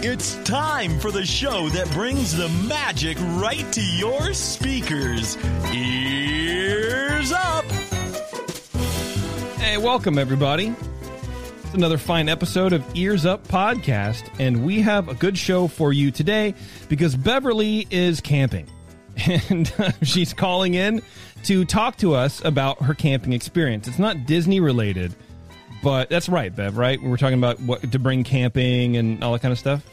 It's time for the show that brings the magic right to your speakers. Ears up! Hey, welcome everybody. It's another fine episode of Ears Up Podcast, and we have a good show for you today because Beverly is camping. And she's calling in to talk to us about her camping experience. It's not Disney related, but that's right, Bev, right? We were talking about what to bring camping and all that kind of stuff.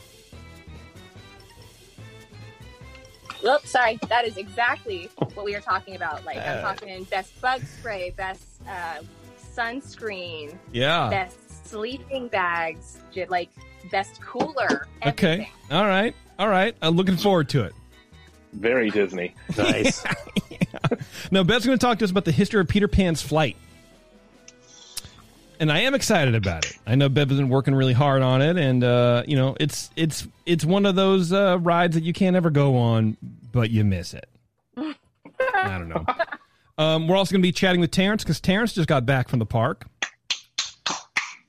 Oops, sorry. That is exactly what we are talking about. Like, I'm talking best bug spray, best uh, sunscreen, Yeah. best sleeping bags, like best cooler. Okay. All right. All right. I'm looking forward to it. Very Disney. Nice. Now, Bev's going to talk to us about the history of Peter Pan's flight. And I am excited about it. I know Bev has been working really hard on it, and uh, you know it's it's it's one of those uh, rides that you can't ever go on, but you miss it. I don't know. Um, we're also going to be chatting with Terrence because Terrence just got back from the park.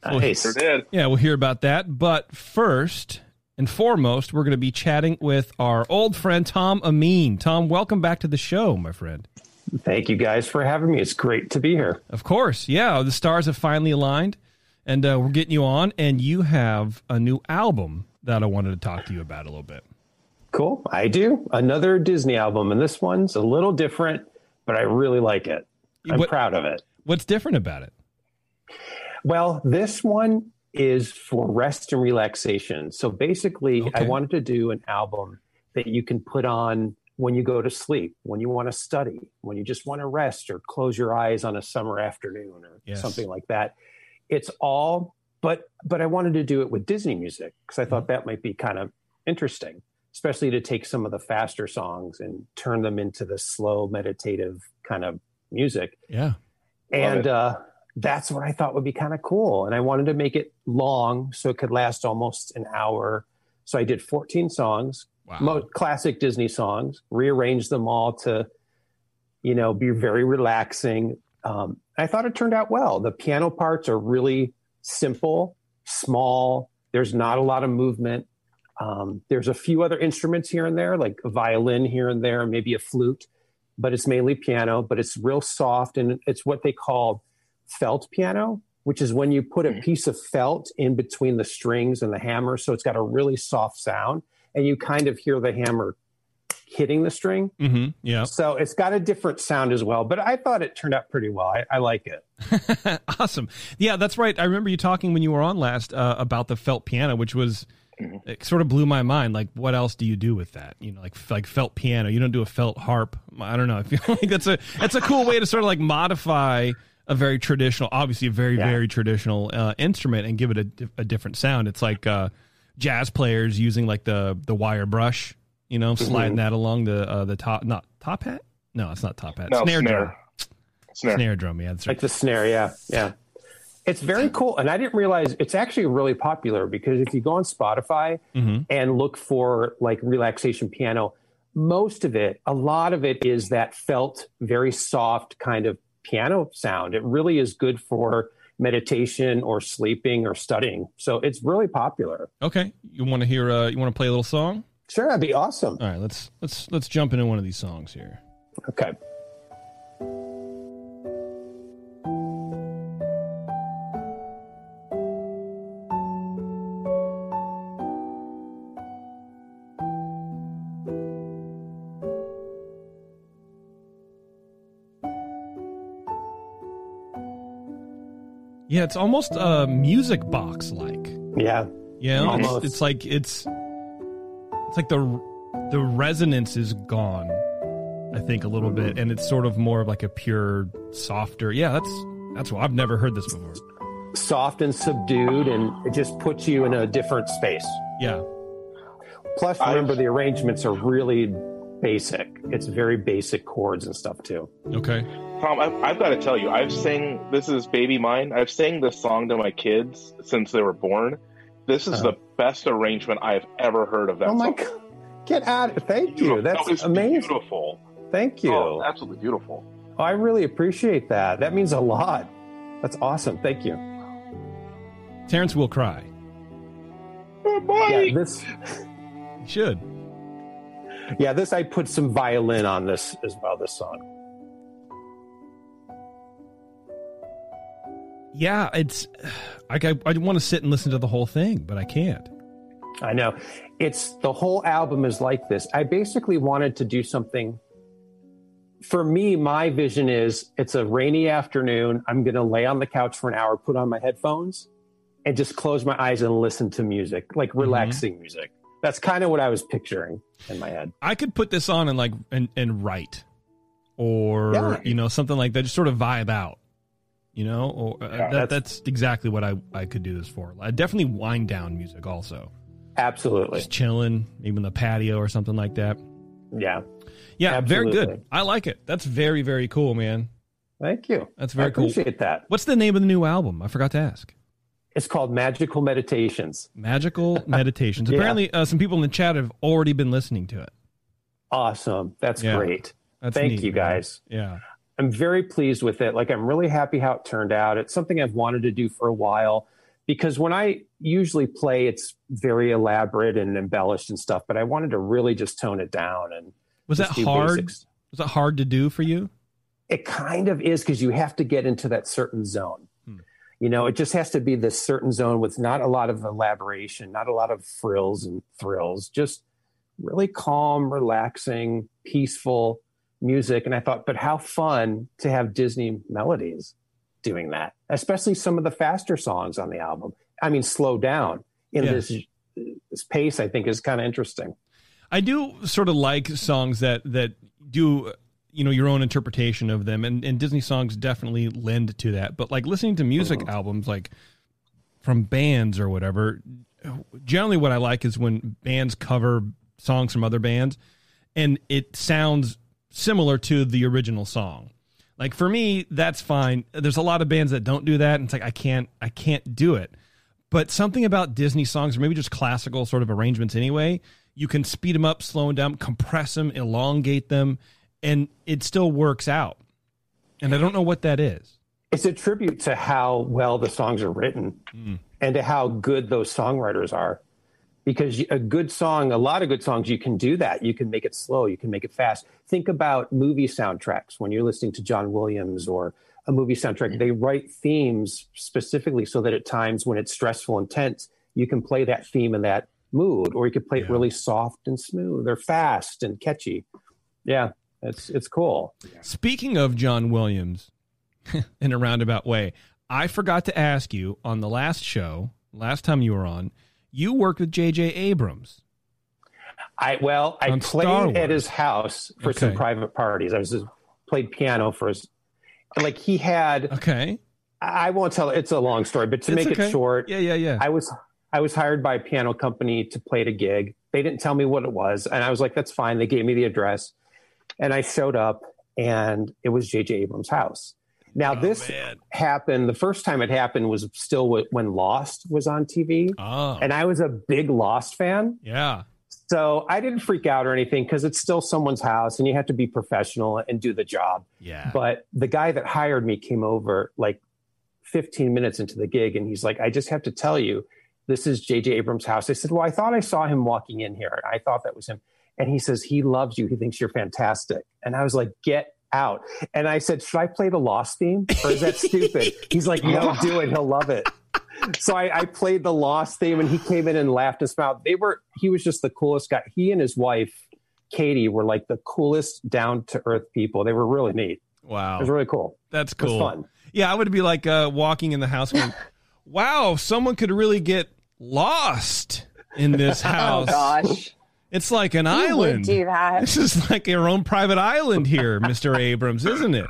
nice. Sure did. Yeah, we'll hear about that. But first and foremost, we're going to be chatting with our old friend Tom Amin. Tom, welcome back to the show, my friend. Thank you guys for having me. It's great to be here. Of course, yeah. The stars have finally aligned, and uh, we're getting you on. And you have a new album that I wanted to talk to you about a little bit. Cool. I do. Another Disney album, and this one's a little different, but I really like it. I'm What- proud of it. What's different about it? Well, this one is for rest and relaxation. So basically, I wanted to do an album that you can put on when you go to sleep, when you want to study, when you just want to rest or close your eyes on a summer afternoon or Yes. something like that. It's all but but I wanted to do it with Disney music because I thought that might be kind of interesting, especially to take some of the faster songs and turn them into the slow meditative kind of music Yeah. and uh, that's what I thought would be kind of cool. And I wanted to make it long so it could last almost an hour. So I did 14 songs, Wow. mo- classic Disney songs, rearranged them all to, you know, be very relaxing. Um, I thought it turned out well. The piano parts are really simple, small. There's not a lot of movement. Um, there's a few other instruments here and there, like a violin here and there, maybe a flute, but it's mainly piano. But it's real soft, and it's what they call felt piano, which is when you put a piece of felt in between the strings and the hammer, so it's got a really soft sound, and you kind of hear the hammer hitting the string. Mm-hmm. Yeah. So it's got a different sound as well. But I thought it turned out pretty well. I, I like it. awesome. Yeah, that's right. I remember you talking when you were on last uh, about the felt piano, which was it sort of blew my mind. Like, what else do you do with that? You know, like like felt piano. You don't do a felt harp. I don't know. I feel like that's a that's a cool way to sort of like modify a very traditional, obviously a very Yeah. very traditional uh, instrument and give it a, a different sound. It's like uh, jazz players using like the the wire brush. You know, sliding that along the uh, the top not top hat. No, it's not top hat. No, snare, snare. drum. Snare. Snare drum. Yeah, that's right. like the snare yeah yeah it's very cool and i didn't realize it's actually really popular because if you go on spotify Mhm. and look for like relaxation piano most of it a lot of it is that felt very soft kind of piano sound it really is good for meditation or sleeping or studying so it's really popular Okay, you want to hear? Uh, you want to play a little song? sure that'd be awesome All right, let's let's let's jump into one of these songs here. okay Yeah, it's almost a music box like. yeah You know, it's, it's like it's it's like the the resonance is gone. I think a little bit, and it's sort of more of like a pure, softer. Yeah, that's that's what I've never heard this before. soft and subdued and it just puts you in a different space Yeah, Plus, I've- remember the arrangements are really basic. It's very basic chords and stuff too. okay. Tom, I've, I've got to tell you, I've sang this is Baby Mine. I've sang this song to my kids since they were born. This is Uh-huh. the best arrangement I've ever heard of that Oh my song. god! Get out! Thank you. That's That amazing. Beautiful. Thank you. Oh, absolutely beautiful. I really appreciate that. That means a lot. That's awesome. Thank you. Terrence will cry. Oh, Yeah, this should. yeah, this I put some violin on this as well, this song. Yeah, it's like I, I want to sit and listen to the whole thing, but I can't. I know. It's the whole album is like this. I basically wanted to do something. For me, my vision is it's a rainy afternoon. I'm going to lay on the couch for an hour, put on my headphones, and just close my eyes and listen to music, like mm-hmm. relaxing music. That's kind of what I was picturing in my head. I could put this on and like and, and write, or Yeah. you know something like that. Just sort of vibe out, you know. Or uh, that, that's- that's exactly what I I could do this for. I definitely wind down music also. Absolutely. Just chilling, maybe in the patio or something like that. Yeah. Yeah, very good. I like it. That's very very cool, man. Thank you. That's very I cool. appreciate that. What's the name of the new album? I forgot to ask. It's called Magical Meditations. Magical Meditations. Yeah. Apparently, uh, some people in the chat have already been listening to it. Awesome. That's Yeah. great. That's Thank neat, you, man. guys. Yeah. I'm very pleased with it. Like, I'm really happy how it turned out. It's something I've wanted to do for a while because when I usually play, it's very elaborate and embellished and stuff, but I wanted to really just tone it down and Was that hard? basics. Was that hard to do for you? It kind of is because you have to get into that certain zone. Hmm. You know, it just has to be this certain zone with not a lot of elaboration, not a lot of frills and thrills, just really calm, relaxing, peaceful music. And I thought, but how fun to have Disney melodies doing that, especially some of the faster songs on the album. I mean, slow down in Yeah. this, this pace, I think is kind of interesting. I do sort of like songs that that do you know your own interpretation of them, and, and Disney songs definitely lend to that. But like listening to music Mm-hmm. albums, like from bands or whatever, generally what I like is when bands cover songs from other bands, and it sounds similar to the original song. Like for me, that's fine. There's a lot of bands that don't do that, and it's like I can't I can't do it. But something about Disney songs, or maybe just classical sort of arrangements anyway, you can speed them up, slow them down, compress them, elongate them, and it still works out. And I don't know what that is. it's a tribute to how well the songs are written mm. and to how good those songwriters are because a good song a lot of good songs you can do that. You can make it slow. You can make it fast. Think about movie soundtracks. When you're listening to john williams or a movie soundtrack they write themes specifically so that at times when it's stressful and tense you can play that theme in that mood or you could play it really soft and smooth or fast and catchy. Yeah it's it's cool. Speaking of John Williams, in a roundabout way, I forgot to ask you on the last show, last time you were on, you worked with J.J. Abrams. I well, I played at his house for some private parties. I was just played piano for his. Like he had, Okay. I won't tell. It's a long story, but to It's make okay. it short, Yeah, yeah, yeah. I was I was hired by a piano company to play at a gig. They didn't tell me what it was, and I was like, "That's fine." They gave me the address, and I showed up, and it was J.J. Abrams' house. Now Oh, this man. happened. The first time it happened was still when Lost was on TV, Oh, and I was a big Lost fan. yeah. So I didn't freak out or anything because it's still someone's house and you have to be professional and do the job. Yeah. But the guy that hired me came over like 15 minutes into the gig and he's like, I just have to tell you, this is JJ Abrams' house. I said, Well, I thought I saw him walking in here. I thought that was him. And he says, He loves you. He thinks you're fantastic. And I was like, Get out. And I said, Should I play the Lost theme or is that stupid? He's like, No, do it. He'll love it. So I, I played the Lost theme and he came in and laughed and smiled. They were, he was just the coolest guy. He and his wife, Katie, were like the coolest down to earth people. They were really neat. Wow. It was really cool. That's It was cool. fun. Yeah, I would be like uh, walking in the house going, wow, someone could really get lost in this Oh house. gosh, It's like an Who would island. do that? This is like your own private island here, Mr. Abrams, isn't it?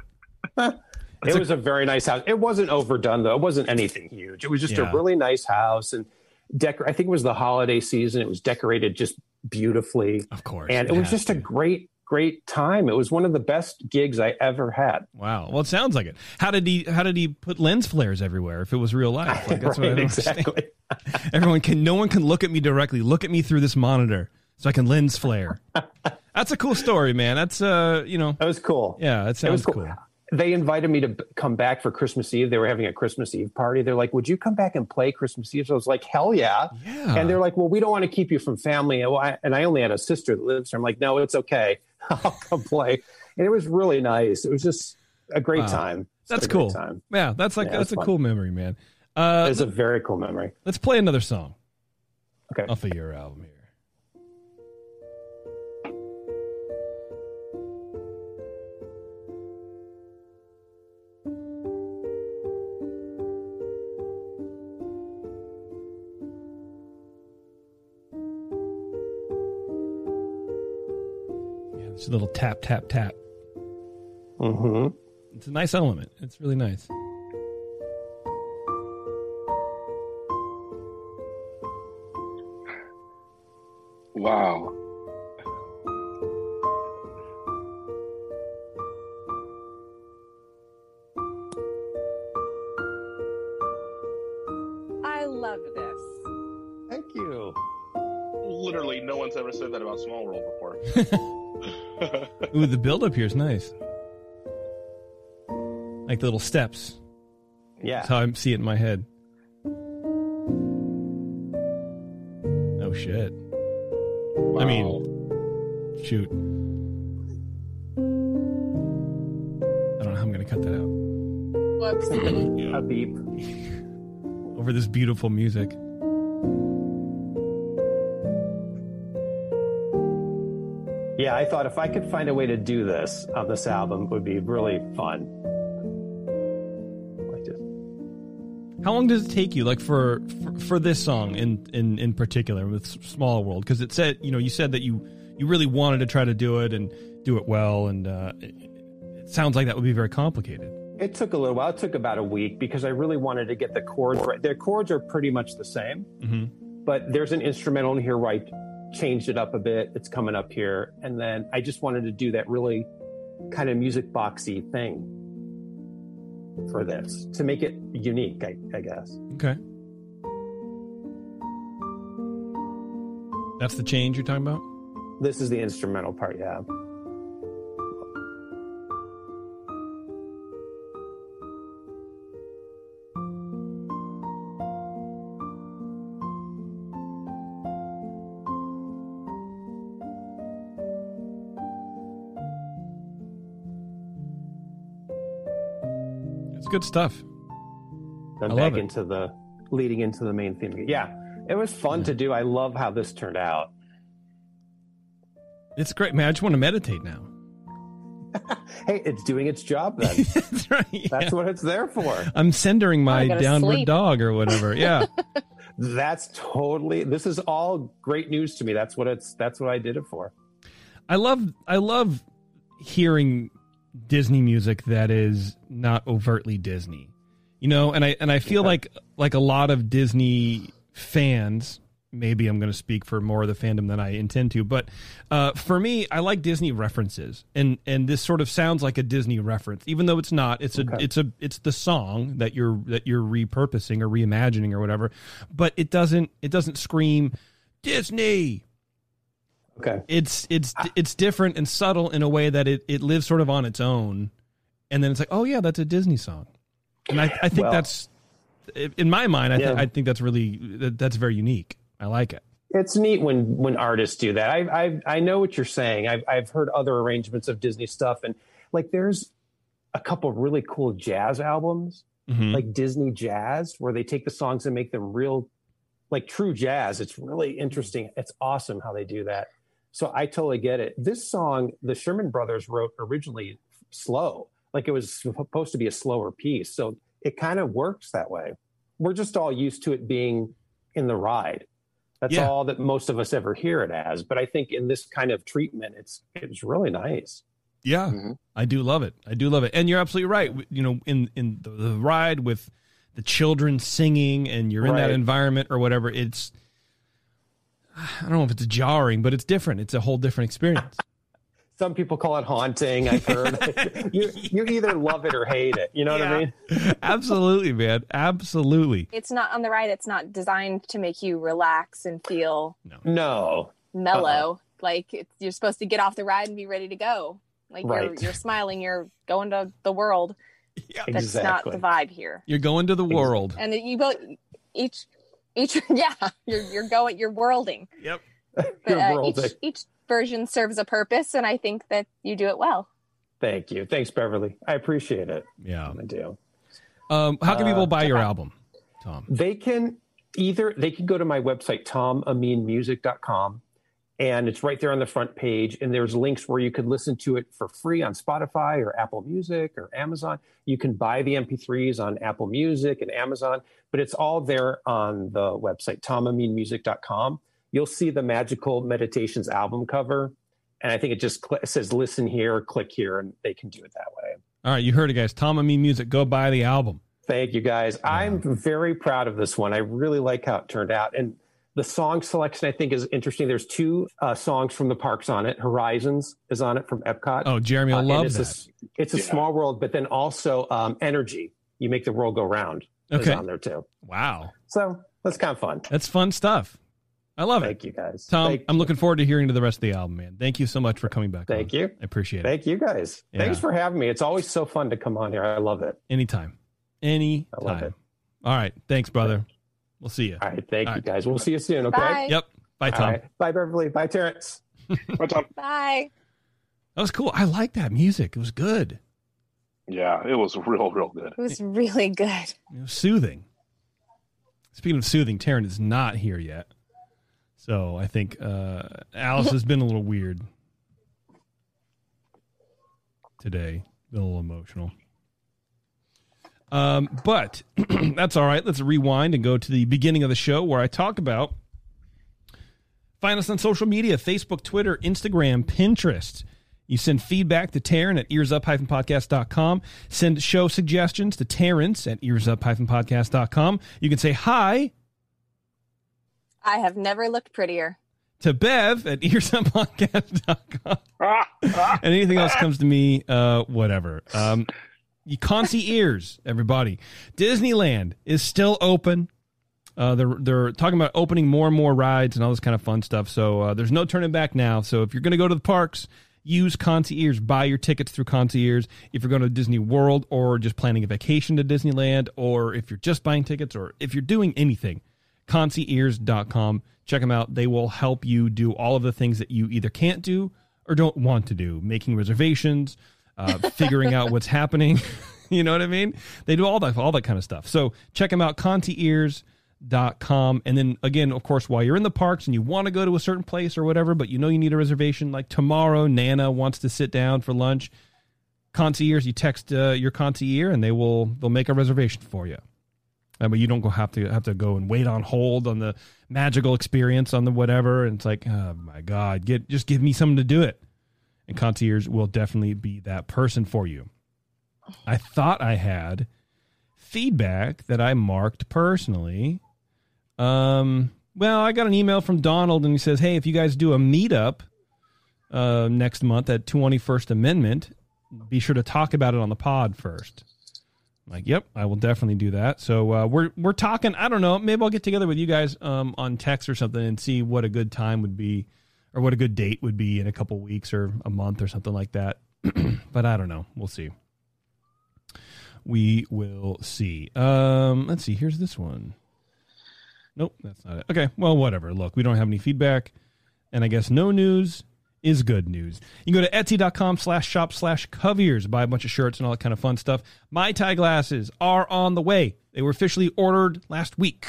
It was a very nice house. It wasn't overdone though. It wasn't anything huge. It was just Yeah. a really nice house and decor. I think it was the holiday season. It was decorated just beautifully, Of course. and it was has just a great, great time. It was one of the best gigs I ever had. Wow. Well, it sounds like it. How did he? How did he put lens flares everywhere? If it was real life, like, that's what I don't exactly. Everyone can. No one can look at me directly. Look at me through this monitor, so I can lens flare. That's a cool story, man. That's uh, you know, That was cool. yeah, that it sounds was cool. cool. they invited me to come back for Christmas Eve. They were having a Christmas Eve party. They're like, "Would you come back and play Christmas Eve?" So I was like, "Hell yeah!" Yeah. And they're like, "Well, we don't want to keep you from family." And, I, only had a sister that lives here. I'm like, "No, it's okay. I'll come play." And it was really nice. It was just a great Wow. time. That's cool. Time. yeah, that's like Yeah, that's it's a cool memory, man. Uh, It's a very cool memory. let's play another song Okay. off of your album here. It's a little tap, tap, tap. Mm-hmm. It's a nice element. It's really nice. Wow. I love this. Thank you. Literally, no one's ever said that about Small World before. Ooh, the build up here is nice. Like the little steps. Yeah. That's how I see it in my head. Oh shit. Wow. I mean, shoot. I don't know how I'm gonna cut that out. Whoops. A beep. Over this beautiful music. I thought if I could find a way to do this on this album, it would be really fun. How long does it take you, like for for, for this song in, in in particular with Small World? Because it said, you know, you said that you you really wanted to try to do it and do it well, and uh, it, it sounds like that would be very complicated. It took a little while. It took about a week because I really wanted to get the chords right. The chords are pretty much the same, hmm but there's an instrumental in here I changed it up a bit. It's coming up here. And then I just wanted to do that really kind of music boxy thing for this to make it unique, I, I guess. Okay. That's the change you're talking about. This is the instrumental part, yeah. Good stuff. Then I love back it. into the leading into the main theme. Yeah, it was fun to do. I love how this turned out. It's great, man. I just want to meditate now. Hey, it's doing its job then. That's right. yeah. That's what it's there for. I'm centering my downward sleep. dog or whatever. Yeah. That's totally. This is all great news to me. That's what it's. That's what I did it for. I love I love hearing Disney music that is not overtly Disney. You know, and I and I feel Okay. like like a lot of Disney fans, maybe I'm going to speak for more of the fandom than I intend to, but uh, for me, I like Disney references, and and this sort of sounds like a Disney reference, even though it's not. It's a it's a it's the song that you're that you're repurposing or reimagining or whatever, but it doesn't it doesn't scream Disney Okay. it's it's it's different and subtle in a way that it, it lives sort of on its own and then it's like oh yeah that's a disney song and i, I think Well- that's in my mind I, Yeah. think I think that's really that, that's very unique i like it It's neat when when artists do that. I I I know what you're saying. I've I've heard other arrangements of Disney stuff, and like there's a couple really cool jazz albums, Mhm. like Disney jazz, where they take the songs and make them real, like true jazz. It's really interesting. It's awesome how they do that. So I totally get it. This song, the Sherman Brothers wrote originally slow, like it was supposed to be a slower piece. So it kind of works that way. We're just all used to it being in the ride. That's Yeah. all that most of us ever hear it as. But I think in this kind of treatment, it's it's really nice. yeah Mhm. i do love it i do love it and you're absolutely right you know in in the, the ride with the children singing and you're in that environment or whatever it's i don't know if it's jarring but it's different it's a whole different experience Some people call it haunting. I've heard you you either love it or hate it. You know what I mean? absolutely man absolutely It's not on the ride. It's not designed to make you relax and feel No, no. mellow. Uh-uh. Like it's, you're supposed to get off the ride and be ready to go. Like Right. you're you're smiling, you're going to the world. That's exactly. not the vibe here. You're going to the world. And you both each each yeah, you're you're going you're worlding. Yep. But You're uh, worlding. each each version serves a purpose, and I think that you do it well. Thank you. Thanks, Beverly. I appreciate it. Yeah. I do. Um, how can Uh, people buy your album, Tom? They can either they can go to my website tomaminmusic.com and it's right there on the front page and there's links where you could listen to it for free on Spotify or Apple Music or Amazon. You can buy the MP3s on Apple Music and Amazon, but it's all there on the website tomaminmusic.com. You'll see the Magical Meditations album cover and I think it just cl- says listen here, click here and they can do it that way. All right, you heard it, guys. Tom Amin Music. Go buy the album. Thank you, guys. I'm very proud of this one. I really like how it turned out. And the song selection, I think, is interesting. There's two uh, songs from the parks on it. Horizons is on it from Epcot. Oh, Jeremy, I Uh, love it's that. A, s- it's a Yeah. small world, but then also um, Energy. You make the world go round is Okay. on there too. Wow, So that's kind of fun. that's fun stuff. I love it. Thank you, guys. Tom, Thank, I'm looking forward to hearing to the rest of the album, man. Thank you so much for coming back. thank on. you. I appreciate it. Thank you, guys. Yeah. Thanks for having me. It's always so fun to come on here. I love it. Anytime. Anytime. I love it. All right. Thanks, brother. We'll see you. All right. Thank All you, right. guys. We'll see you soon. Okay. Bye. Yep. Bye, Tom. right. Bye, Beverly. Bye, Terrence. What's up? Bye. That was cool. I like that music. It was good. Yeah, it was real, real good. It was really good. It was soothing. Speaking of soothing, Taryn is not here yet. So I think uh, Alice has been a little weird today. Been a little emotional. Um, but that's all right. Let's rewind and go to the beginning of the show where I talk about find us on social media Facebook, Twitter, Instagram, Pinterest. You send feedback to Taryn at earsup-podcast.com. Send show suggestions to Terrence at earsup-podcast.com. You can say hi I have never looked prettier. to Bev at earsuppodcast.com. And anything else comes to me, uh, whatever. Um, you Concy ears, everybody. Disneyland is still open. Uh, they're they're talking about opening more and more rides and all this kind of fun stuff. So uh, there's no turning back now. So if you're going to go to the parks, use Concierge. Buy your tickets through Concierge. If you're going to Disney World or just planning a vacation to Disneyland, or if you're just buying tickets, or if you're doing anything, concierge.com. Check them out. They will help you do all of the things that you either can't do or don't want to do, making reservations, uh, figuring out what's happening. you know what I mean? They do all that all that kind of stuff. So check them out, concierge.com. And then again, of course, while you're in the parks and you want to go to a certain place or whatever, but you know you need a reservation, like tomorrow, Nana wants to sit down for lunch. Concierge, you text uh, your concierge and they will they'll make a reservation for you. Uh, but you don't go have to have to go and wait on hold on the magical experience on the whatever. And it's like, oh my god, get just give me something to do it. And concierge will definitely be that person for you. I thought I had feedback that I marked personally. Um, well, I got an email from Donald, and he says, "Hey, if you guys do a meetup uh, next month at 21st Amendment, be sure to talk about it on the pod first. Like, yep, I will definitely do that. So uh, we're we're talking. I don't know. Maybe I'll get together with you guys um, on text or something and see what a good time would be, or what a good date would be in a couple weeks or a month or something like that. but I don't know. We'll see. We will see. Um, let's see. Here's this one. Nope, that's not it. Okay, well, whatever. Look, we don't have any feedback, and I guess no news is good news. You can go to etsy.com slash shop slash coviers, buy a bunch of shirts and all that kind of fun stuff. My tie glasses are on the way. They were officially ordered last week.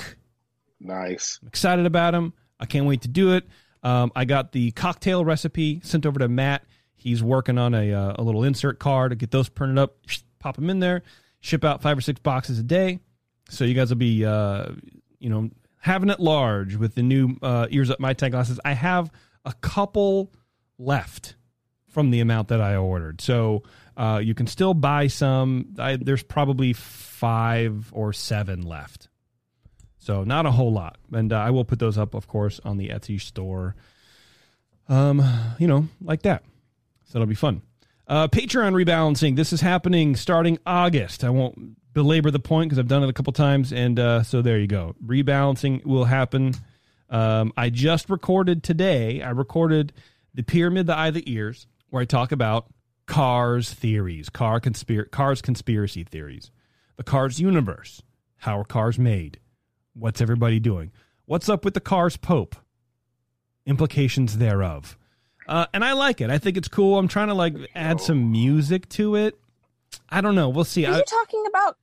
Nice. I'm excited about them. I can't wait to do it. Um, I got the cocktail recipe sent over to Matt. He's working on a, uh, a little insert card to get those printed up, pop them in there, ship out five or six boxes a day. So you guys will be, uh, you know, having it large with the new uh, ears up Mai Tai glasses. I have a couple left from the amount that I ordered, so uh, you can still buy some. I, there's probably five or seven left. So not a whole lot, and uh, I will put those up, of course, on the Etsy store. Um, you know, like that. So that'll be fun. Uh, Patreon rebalancing. This is happening starting August. I won't belabor the point because I've done it a couple times, and uh, so there you go. Rebalancing will happen. Um, I just recorded today. I recorded the pyramid, the eye, the ears, where I talk about Cars theories, car conspir- Cars conspiracy theories, the Cars universe. How are cars made? What's everybody doing? What's up with the Cars Pope? Implications thereof. Uh, and I like it. I think it's cool. I'm trying to like add some music to it. I don't know. We'll see. Are I, you talking about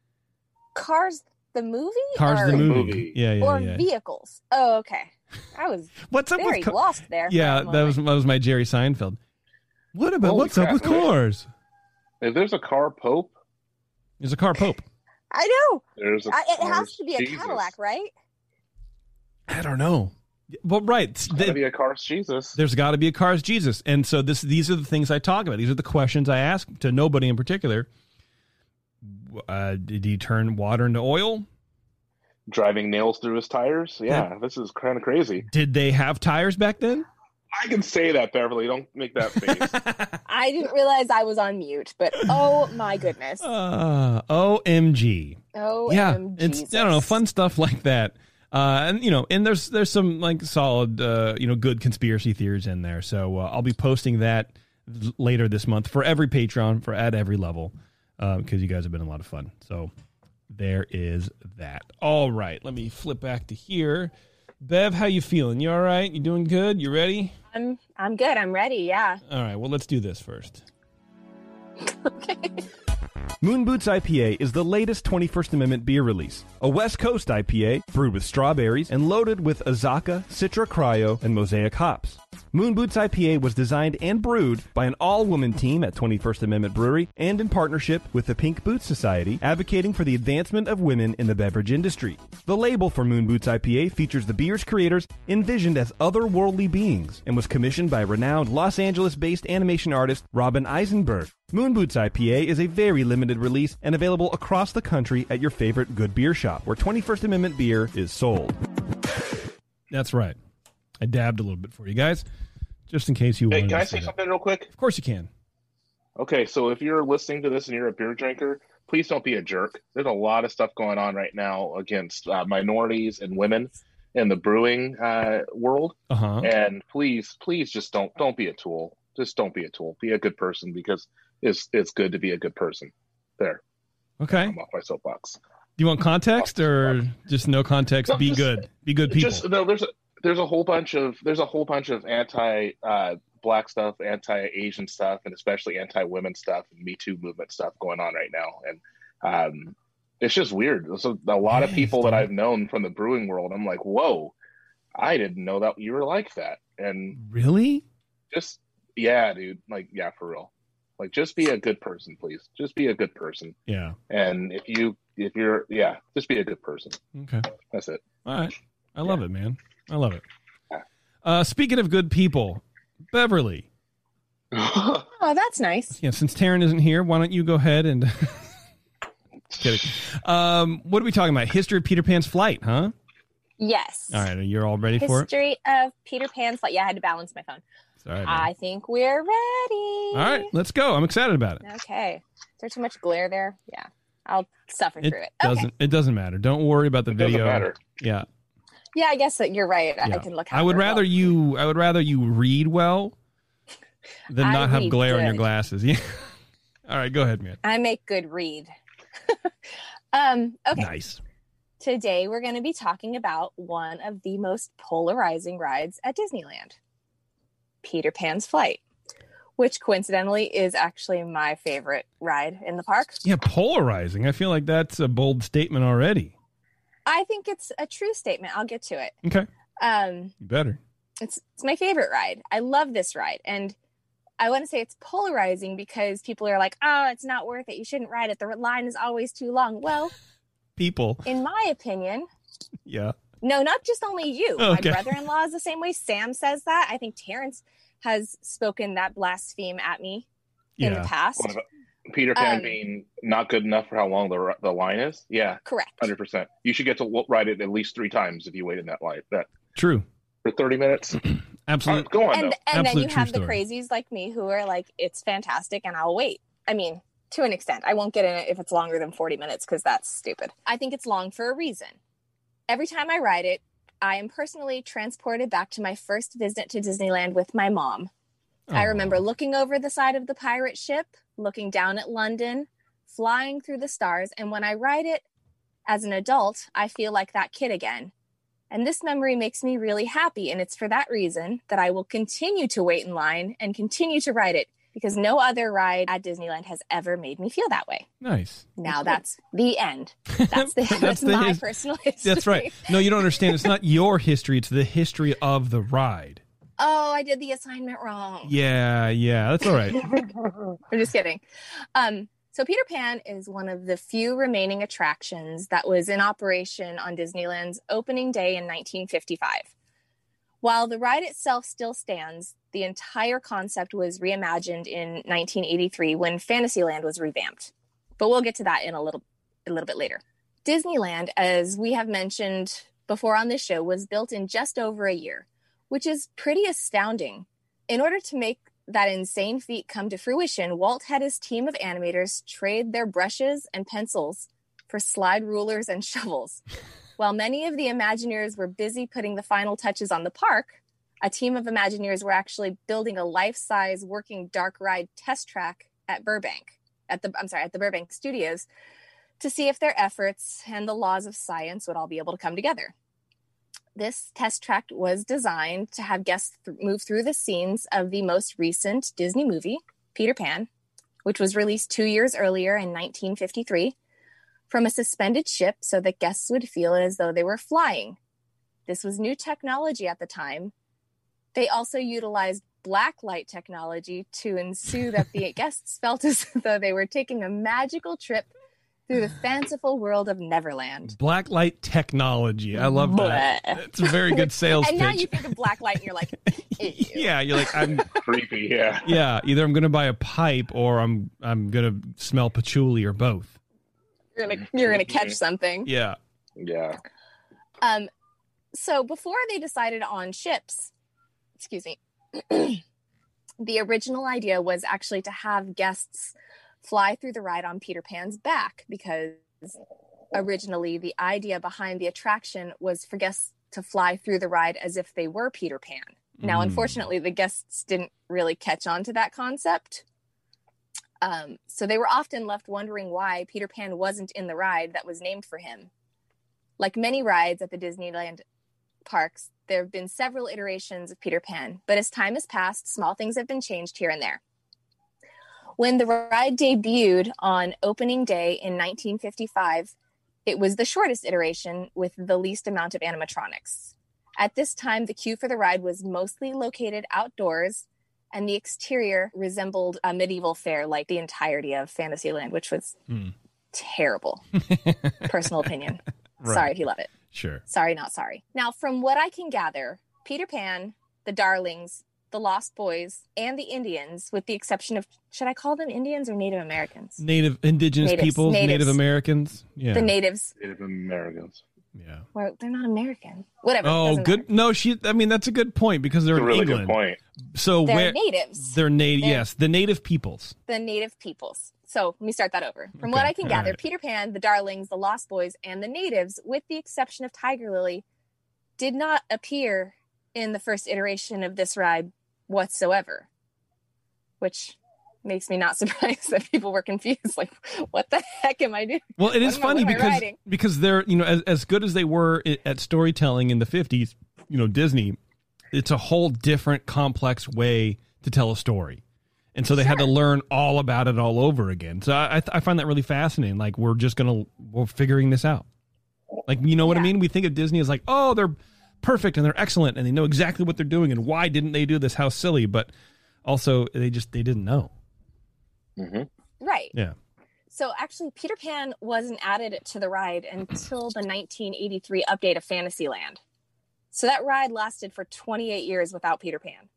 Cars the movie? Cars or, the movie. Movie. Yeah, yeah, or yeah. vehicles? Oh, okay. I was What's up very with ca- lost there. Yeah, that was that was my Jerry Seinfeld. What about Holy what's up with man. cars? If there's a car pope, There's a car pope. I know. there's a I, it has to be a Jesus. Cadillac, right? I don't know. Well, right. It's gotta be a Cars Jesus. there's got to be a Cars Jesus, and so this these are the things I talk about. These are the questions I ask to nobody in particular. Uh, did he turn water into oil? Driving nails through his tires. Yeah, this is kind of crazy. Did they have tires back then? I can say that, Beverly. Don't make that face. I didn't realize I was on mute, but oh my goodness. uh, OMG. Oh, yeah, it's I don't know, fun stuff like that. Uh, and you know, and there's there's some like solid, uh, you know, good conspiracy theories in there. So uh, I'll be posting that later this month for every Patreon for at every level because you guys have been a lot of fun. So there is that. All right, let me flip back to here. Bev, how you feeling? You all right? You doing good? You ready? I'm I'm good. I'm ready. Yeah. All right, well, let's do this first. Moon Boots IPA is the latest 21st Amendment beer release. A West Coast IPA brewed with strawberries and loaded with Azacca, Citra Cryo, and Mosaic hops. Moon Boots IPA was designed and brewed by an all woman team at 21st Amendment Brewery and in partnership with the Pink Boots Society, advocating for the advancement of women in the beverage industry. The label for Moon Boots IPA features the beer's creators envisioned as otherworldly beings and was commissioned by renowned Los Angeles based animation artist Robin Eisenberg. Moon Boots IPA is a very limited release and available across the country at your favorite good beer shop where 21st Amendment beer is sold. That's right. I dabbed a little bit for you guys, just in case you hey, wanted can I see say that. something real quick? Of course you can. Okay, so if you're listening to this and you're a beer drinker, please don't be a jerk. There's a lot of stuff going on right now against uh, minorities and women in the brewing uh, world, Uh huh. and please, please, just don't don't be a tool. Just don't be a tool. Be a good person because it's it's good to be a good person. There, Okay. I'm off my soapbox. Do you want context or just no context? No, be just- good. Be good people. Just no, there's a there's a whole bunch of there's a whole bunch of anti uh, black stuff, anti Asian stuff, and especially anti women stuff and Me Too movement stuff going on right now, and um, it's just weird. So a lot of people that. I've known from the brewing world, I'm like, whoa, I didn't know that you were like that, and really? just yeah, dude, like yeah, for real. Like just be a good person, please. Just be a good person. Yeah. And if you if you're yeah, just be a good person. Okay. That's it. All right. I love it, man. I love it. Yeah. Uh, speaking of good people, Beverly. Oh, that's nice. Yeah, since Taryn isn't here, why don't you go ahead and. Kidding. Um, what are we talking about? History of Peter Pan's flight, huh? Yes. All right, you're all ready for it. History of Peter Pan's flight. Yeah, I had to balance my phone. All right, man. I think we're ready. all right, let's go. I'm excited about it. Okay. Is there too much glare there? Yeah. I'll suffer It through it. Okay. doesn't. It doesn't matter. Don't worry about the It doesn't video. matter. Yeah, Yeah, I guess that you're right. yeah. I can look. I would however rather well. you. I would rather you read well than I not have read glare on your good. glasses. Yeah. all right, go ahead, man. I make good read. um. Okay. Nice. Today we're going to be talking about one of the most polarizing rides at Disneyland, Peter Pan's Flight, which coincidentally is actually my favorite ride in the park. Yeah, polarizing. I feel like that's a bold statement already. I think it's a true statement. I'll get to it. Okay, Um. you better. it's it's my favorite ride. I love this ride, and I want to say it's polarizing because people are like, "Oh, it's not worth it. You shouldn't ride it. The line is always too long." Well, People. in my opinion, Yeah. No, not just only you. Okay. My brother-in-law is the same way. Sam says that. I think Terrence has spoken that blaspheme at me in the past. What Peter Pan Um, being not good enough for how long the the line is? Yeah, Correct. hundred percent. You should get to w- ride it at least three times if you wait in that line that True. for thirty minutes. Absolutely. right, go on And though. and then you have the story. crazies like me who are like, "It's fantastic," and I'll wait. I mean, to an extent. I won't get in it if it's longer than 40 minutes because that's stupid. I think it's long for a reason. Every time I ride it, I am personally transported back to my first visit to Disneyland with my mom. I remember looking over the side of the pirate ship, looking down at London, flying through the stars, and when I ride it as an adult, I feel like that kid again. And this memory makes me really happy, and it's for that reason that I will continue to wait in line and continue to ride it because no other ride at Disneyland has ever made me feel that way. Nice. Now that's the end. That's the That's that's, the my his- personal history. That's right. No, you don't understand. It's not your history. It's the history of the ride. Oh, I did the assignment wrong. Yeah, yeah. That's all right. I'm just kidding. Um, so Peter Pan is one of the few remaining attractions that was in operation on Disneyland's opening day in 1955. While the ride itself still stands, the entire concept was reimagined in 1983 when Fantasyland was revamped. But we'll get to that in a little a little bit later. Disneyland, as we have mentioned before on this show, was built in just over a year, which is pretty astounding. In order to make that insane feat come to fruition, Walt had his team of animators trade their brushes and pencils for slide rulers and shovels. While many of the Imagineers were busy putting the final touches on the park, a team of Imagineers were actually building a life-size working dark ride test track at Burbank, at the I'm sorry, at the Burbank Studios, to see if their efforts and the laws of science would all be able to come together. This test track was designed to have guests th- move through the scenes of the most recent Disney movie, Peter Pan, which was released two years earlier in 1953, from a suspended ship so that guests would feel as though they were flying. This was new technology at the time. They also utilized black light technology to ensue that the guests felt as though they were taking a magical trip through the fanciful world of Neverland. Blacklight technology. I love that. It's a very good sales And now you think of black light and you're like, ew. yeah, you're like I'm. Creepy, yeah. Yeah, either I'm gonna buy a pipe or I'm I'm gonna smell patchouli or both. you're gonna you're gonna catch something. Yeah. Yeah. Um, so before they decided on ships, excuse me, the original idea was actually to have guests fly through the ride on Peter Pan's back because originally the idea behind the attraction was for guests to fly through the ride as if they were Peter Pan. Now, Mm. unfortunately, the guests didn't really catch on to that concept. Um, so they were often left wondering why Peter Pan wasn't in the ride that was named for him. Like many rides at the Disneyland parks, there have been several iterations of Peter Pan, but as time has passed, small things have been changed here and there. When the ride debuted on opening day in 1955, it was the shortest iteration with the least amount of animatronics. At this time, the queue for the ride was mostly located outdoors, and the exterior resembled a medieval fair like the entirety of Fantasyland, which was Hmm. terrible. Personal opinion. Right. Sorry if you love it. Sure. Sorry, not sorry. Now, from what I can gather, Peter Pan, the Darlings, the Lost Boys, and the Indians, with the exception of, should I call them Indians or Native Americans? Native indigenous Natives, peoples, natives. Native Americans. Yeah. The natives. Native Americans. Yeah. Well, they're not American. Whatever. Oh, good. matter. No, she. I mean, that's a good point because they're That's a in really England. good point. So They're where natives. they're native? Yes, the native peoples. the native peoples. So let me start that over. From what I can all gather, right. Peter Pan, the Darlings, the Lost Boys, and the natives, with the exception of Tiger Lily, did not appear in the first iteration of this ride whatsoever. Which makes me not surprised that people were confused. Like, what the heck am I doing? Well, it is funny what am I because because they're you know as as good as they were at storytelling in the fifties, you know Disney, it's a whole different complex way to tell a story, and so they had to learn all about it all over again. So I I, I find that really fascinating. Like we're just gonna we're figuring this out. Like you know what I mean? We think of Disney as like oh they're perfect and they're excellent and they know exactly what they're doing and why didn't they do this? How silly! But also they just they didn't know. Hmm Right. Yeah. So actually, Peter Pan wasn't added to the ride until the 1983 update of Fantasyland. So that ride lasted for 28 years without Peter Pan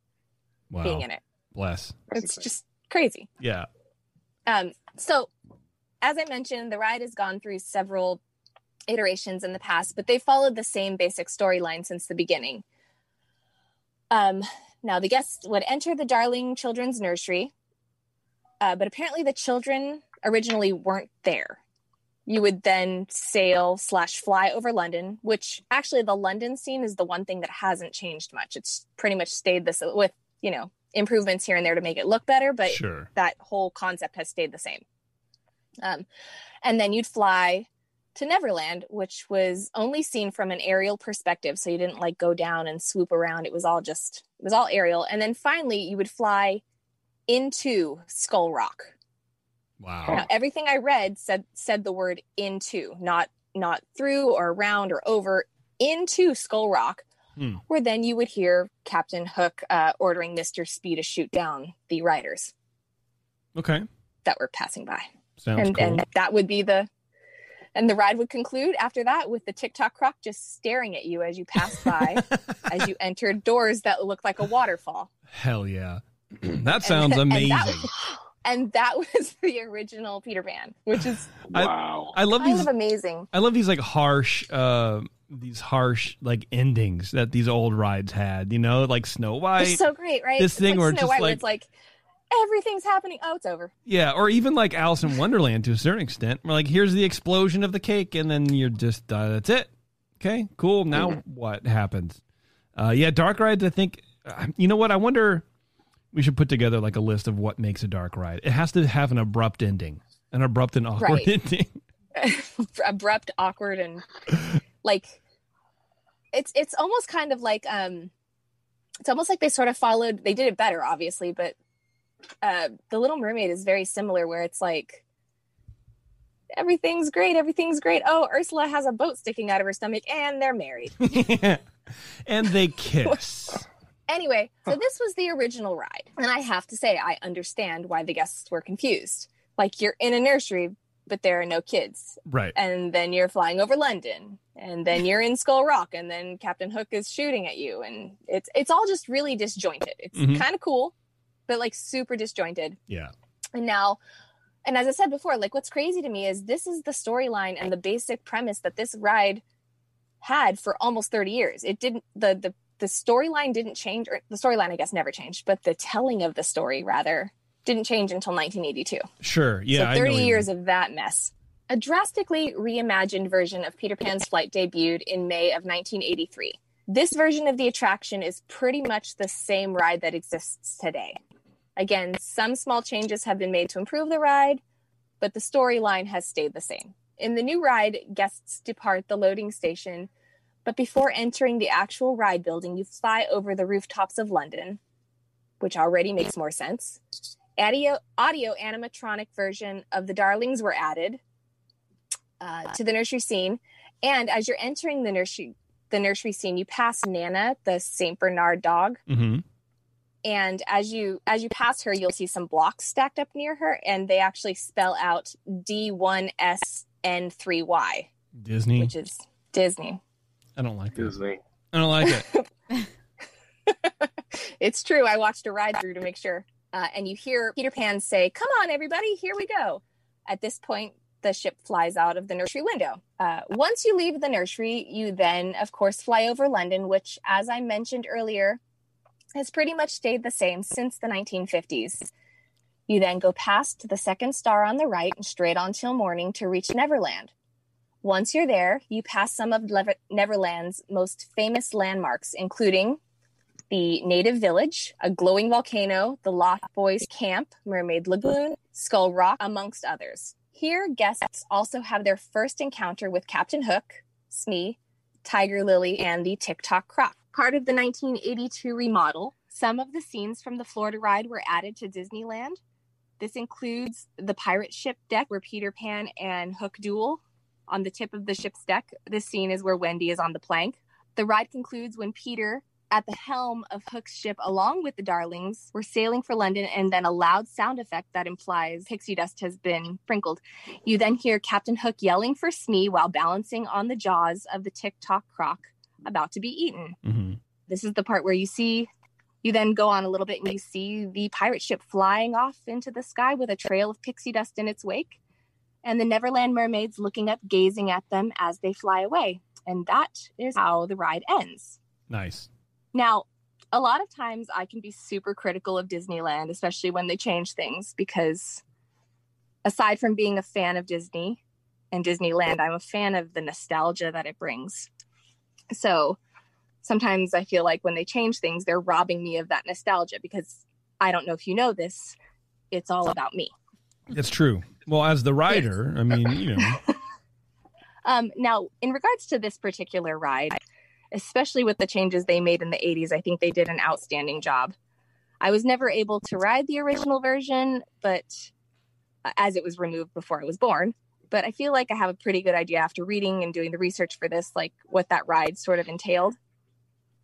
Wow. being in it. Bless. It's just crazy. Yeah. Um, so, as I mentioned, the ride has gone through several iterations in the past, but they followed the same basic storyline since the beginning. Um, now, the guests would enter the Darling Children's Nursery, uh, but apparently the children originally weren't there. You would then sail slash fly over London, which actually the London scene is the one thing that hasn't changed much. It's pretty much stayed this with you know improvements here and there to make it look better, but Sure. that whole concept has stayed the same. Um, and then you'd fly to Neverland, which was only seen from an aerial perspective. So you didn't like go down and swoop around. It was all just, it was all aerial. And then finally, you would fly into Skull Rock. Wow. Now, everything I read said said the word into, not not through or around or over into Skull Rock, Hmm. where then you would hear Captain Hook uh, ordering Mister Smee to shoot down the riders Okay. that were passing by, Sounds and cool. and that would be the. And the ride would conclude after that with the Tick Tock croc just staring at you as you passed by, as you entered doors that looked like a waterfall. Hell yeah. that sounds and amazing. that- And that was the original Peter Pan, which is I- Wow. I love kind these of amazing. I love these like harsh uh these harsh like endings that these old rides had, you know, like Snow They're White. so great, right? this thing like where Snow just White, where like- it's like everything's happening. Oh, it's over. yeah, or even like Alice in Wonderland to a certain extent. We're like here's the explosion of the cake and then you're just uh, that's it. Okay, cool. Now what happens? Uh yeah, dark rides I think uh, you know what? I wonder we should put together like a list of what makes a dark ride. It has to have an abrupt ending. An abrupt and awkward Right. ending. Abrupt, awkward, and like it's it's almost kind of like um, it's almost like they sort of followed. They did it better, obviously, but uh, the Little Mermaid is very similar, where it's like everything's great, everything's great. Oh, Ursula has a boat sticking out of her stomach, and they're married. and they kiss. Anyway, so this was the original ride. And I have to say, I understand why the guests were confused. Like, you're in a nursery, but there are no kids. right. And then you're flying over London. And then you're in Skull Rock. And then Captain Hook is shooting at you. And it's it's all just really disjointed. It's Mhm. kind of cool, but like super disjointed. Yeah. And now, and as I said before, like what's crazy to me is this is the storyline and the basic premise that this ride had for almost 30 years. It didn't the the the storyline didn't change, or the storyline I guess never changed, but the telling of the story rather didn't change until 1982. Sure. Yeah. so I know 30 years of that mess. A drastically reimagined version of Peter Pan's flight debuted in May of 1983. This version of the attraction is pretty much the same ride that exists today. Again, some small changes have been made to improve the ride, but the storyline has stayed the same. In the new ride, guests depart the loading station, but before entering the actual ride building, you fly over the rooftops of London, which already makes more sense. Audio, audio animatronic version of the Darlings were added uh, to the nursery scene, and as you're entering the nursery, the nursery scene, you pass Nana, the Saint Bernard dog, Mhm. and as you as you pass her you'll see some blocks stacked up near her and they actually spell out D1SN3Y Disney. which is Disney. I don't like that. Disney. I don't like it. It's true. I watched a ride through to make sure. Uh, and you hear Peter Pan say, "Come on everybody, here we go." At this point the ship flies out of the nursery window. Uh, once you leave the nursery, you then, of course, fly over London, which, as I mentioned earlier, has pretty much stayed the same since the 1950s. You then go past the second star on the right and straight on till morning to reach Neverland. Once you're there, you pass some of Neverland's most famous landmarks, including the native village, a glowing volcano, the Lost Boys Camp, Mermaid Lagoon, Skull Rock, amongst others. Here, guests also have their first encounter with Captain Hook, Smee, Tiger Lily, and the Tick Tock Croc. Part of the 1982 remodel, some of the scenes from the Florida ride were added to Disneyland. This includes the pirate ship deck where Peter Pan and Hook duel on the tip of the ship's deck. This scene is where Wendy is on the plank. The ride concludes when Peter, at the helm of Hook's ship, along with the Darlings, were sailing for London, and then a loud sound effect that implies pixie dust has been sprinkled. You then hear Captain Hook yelling for Smee while balancing on the jaws of the Tick Tock croc about to be eaten. hmm This is the part where you see, you then go on a little bit and you see the pirate ship flying off into the sky with a trail of pixie dust in its wake, and the Neverland mermaids looking up, gazing at them as they fly away. And that is how the ride ends. Nice. Now, a lot of times I can be super critical of Disneyland, especially when they change things, because aside from being a fan of Disney and Disneyland, I'm a fan of the nostalgia that it brings. So sometimes I feel like when they change things, they're robbing me of that nostalgia because I don't know if you know this, it's all about me. That's true. Well, as the rider, I mean, you know, Um, now, in regards to this particular ride, especially with the changes they made in the 80s, I think they did an outstanding job. I was never able to ride the original version, but uh, as it was removed before I was born. But I feel like I have a pretty good idea after reading and doing the research for this, like what that ride sort of entailed.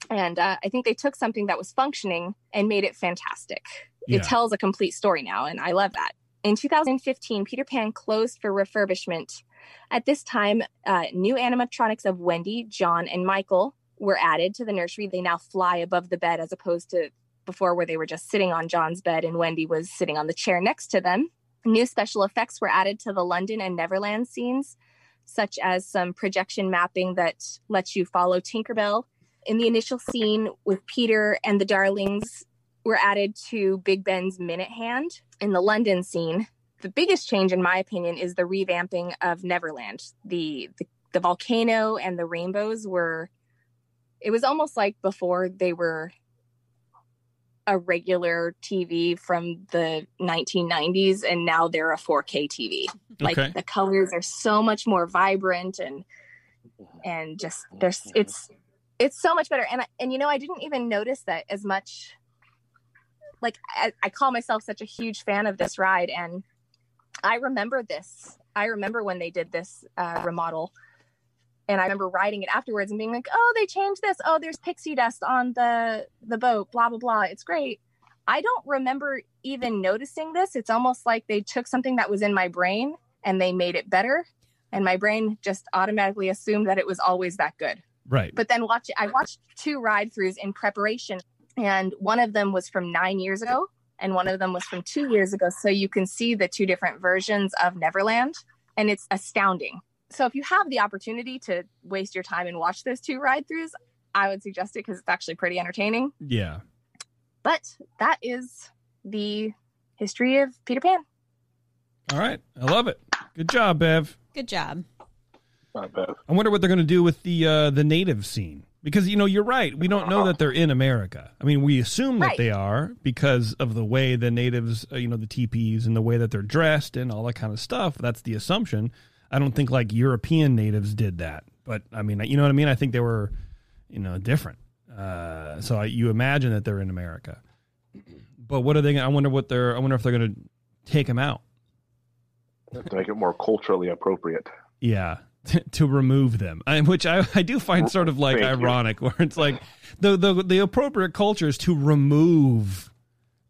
And uh, I think they took something that was functioning and made it fantastic. Yeah. It tells a complete story now, and I love that. In 2015, Peter Pan closed for refurbishment. At this time, uh, new animatronics of Wendy, John, and Michael were added to the nursery. They now fly above the bed as opposed to before, where they were just sitting on John's bed and Wendy was sitting on the chair next to them. New special effects were added to the London and Neverland scenes, such as some projection mapping that lets you follow Tinkerbell. In the initial scene with Peter and the Darlings, were added to Big Ben's Minute Hand. In the London scene, the biggest change, in my opinion, is the revamping of Neverland. The, the the volcano and the rainbows were. It was almost like before they were a regular TV from the 1990s, and now they're a 4K TV. Like Okay. the colors are so much more vibrant and and just there's it's it's so much better. And I, and you know I didn't even notice that as much. Like I, I call myself such a huge fan of this ride, and I remember this. I remember when they did this uh, remodel, and I remember riding it afterwards and being like, "Oh, they changed this. Oh, there's pixie dust on the the boat. Blah blah blah. It's great." I don't remember even noticing this. It's almost like they took something that was in my brain and they made it better, and my brain just automatically assumed that it was always that good right. but then watch I watched two ride throughs in preparation and one of them was from 9 years ago and one of them was from 2 years ago so you can see the two different versions of Neverland and it's astounding. So if you have the opportunity to waste your time and watch those two ride throughs, I would suggest it cuz it's actually pretty entertaining. Yeah. But that is the history of Peter Pan. All right. I love it. Good job, Bev. Good job. Not bad. I wonder what they're going to do with the uh, the native scene because you know you're right. We don't know that they're in America. I mean, we assume that Right. they are because of the way the natives, uh, you know, the teepees and the way that they're dressed and all that kind of stuff. That's the assumption. I don't think like European natives did that, but I mean, you know what I mean. I think they were, you know, different. Uh, so I, you imagine that they're in America, but what are they? gonna I wonder what they're. I wonder if they're going to take them out. To make it more culturally appropriate. Yeah, to remove them, which I, I do find sort of like Thank you. ironic, where it's like the the the appropriate culture is to remove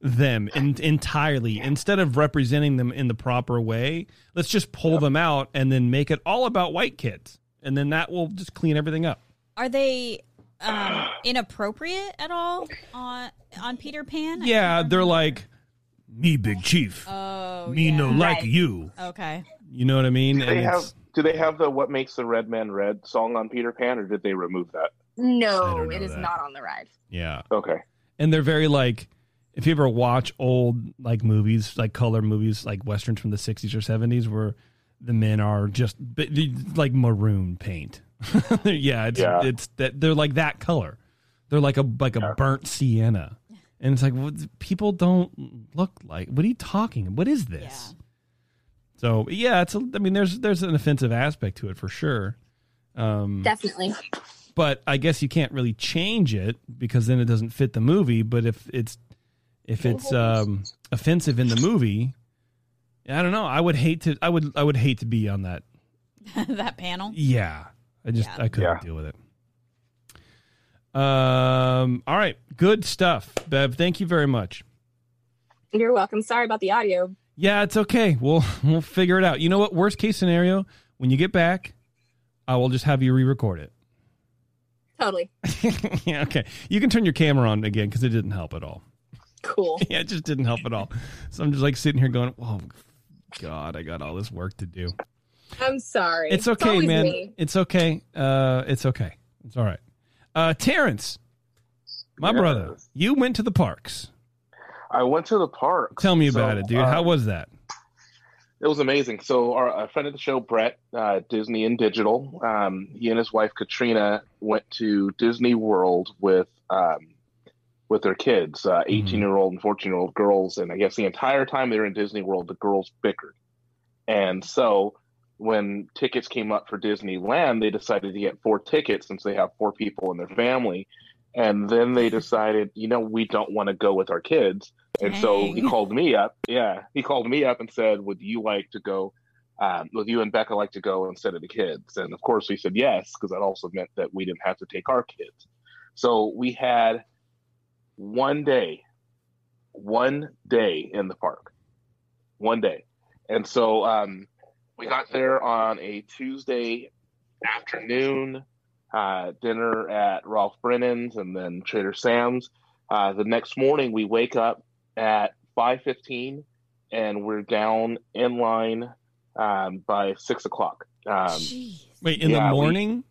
them in, entirely instead of representing them in the proper way. Let's just pull them out and then make it all about white kids, and then that will just clean everything up. Are they um, inappropriate at all on on Peter Pan? I Yeah, they're like me, big chief, oh, me yeah. no like Right. you. Okay. You know what I mean? They And have it's- do they have the "What Makes the Red Man Red" song on Peter Pan, or did they remove that? No, it is that. not on the ride. yeah. Okay. and they're very like if you ever watch old like movies like color movies like westerns from the 60s or 70s where the men are just b- b- like maroon paint yeah it's Yeah. it's that they're like that color they're like a like a Yeah. burnt sienna and it's like what, people don't look like what are you talking what is this so yeah it's a, i mean there's there's an offensive aspect to it for sure um Definitely. but I guess you can't really change it because then it doesn't fit the movie. But if it's if it's um, offensive in the movie, I don't know. I would hate to. I would. I would hate to be on that. that panel. Yeah, I just Yeah. I couldn't Yeah. deal with it. Um. All right. Good stuff, Bev. Thank you very much. You're welcome. Sorry about the audio. Yeah, it's okay. We'll we'll figure it out. You know what? Worst case scenario, when you get back, I will just have you re-record it. Totally. yeah. Okay. You can turn your camera on again because it didn't help at all. Cool. yeah, it just didn't help at all. So I'm just like sitting here going, "Oh God, I got all this work to do." I'm sorry. It's okay, always man. me. It's okay. Uh, it's okay. It's all right. Uh, Terrence, my Yes. brother, you went to the parks. I went to the park. Tell me So, about it, dude. uh, How was that? It was amazing. So, our a friend of the show, Brett, uh, Disney and Digital, um, he and his wife Katrina went to Disney World with um, with their kids, uh, 18 year old and 14 year old girls. And I guess the entire time they were in Disney World, the girls bickered. And so when tickets came up for Disneyland, they decided to get four tickets since they have four people in their family. And then they decided, you know, we don't want to go with our kids. And so he called me up. Yeah. He called me up and said, Would you like to go? Um, would you and Becca like to go instead of the kids? And of course, we said yes, because that also meant that we didn't have to take our kids. So we had one day, one day in the park, one day. And so um, we got there on a Tuesday afternoon, uh, dinner at Ralph Brennan's and then Trader Sam's. Uh, the next morning, we wake up at 5.15 and we're down in line um, by 6 o'clock. Um, Wait, in Yeah, the we- morning,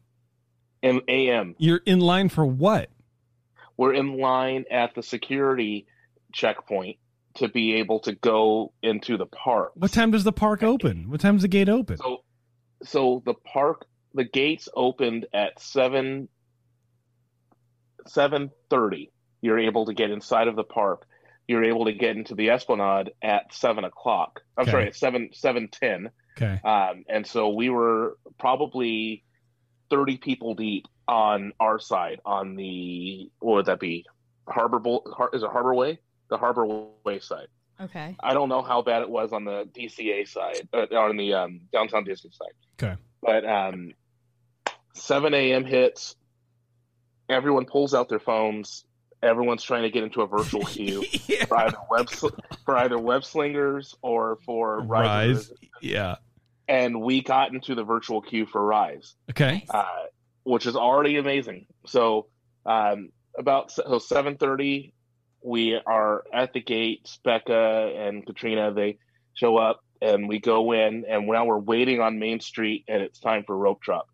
in AM, you're in line for what? we're in line at the security checkpoint to be able to go into the park. What time does the park open? What time time's the gate open? So, so the park, the gates opened at seven seven thirty. You're able to get inside of the park. You're able to get into the Esplanade at seven o'clock. I'm Okay. sorry, at seven seven ten. Okay. Um, and so we were probably thirty people deep on our side on the what would that be? Harbor Bowl? Har- Is it Harbor Way? The Harbor Way side. Okay. I don't know how bad it was on the DCA side, uh, on the um, downtown Disney side. Okay. But um, 7 a.m. hits. Everyone pulls out their phones. Everyone's trying to get into a virtual queue yeah. for either web for either web slingers or for Rise. Rise. Yeah. And we got into the virtual queue for Rise, Okay. uh, which is already amazing. So um, about so 7:30, we are at the gates. Becca and Katrina they show up, and we go in, and now we're waiting on Main Street, and it's time for rope drop.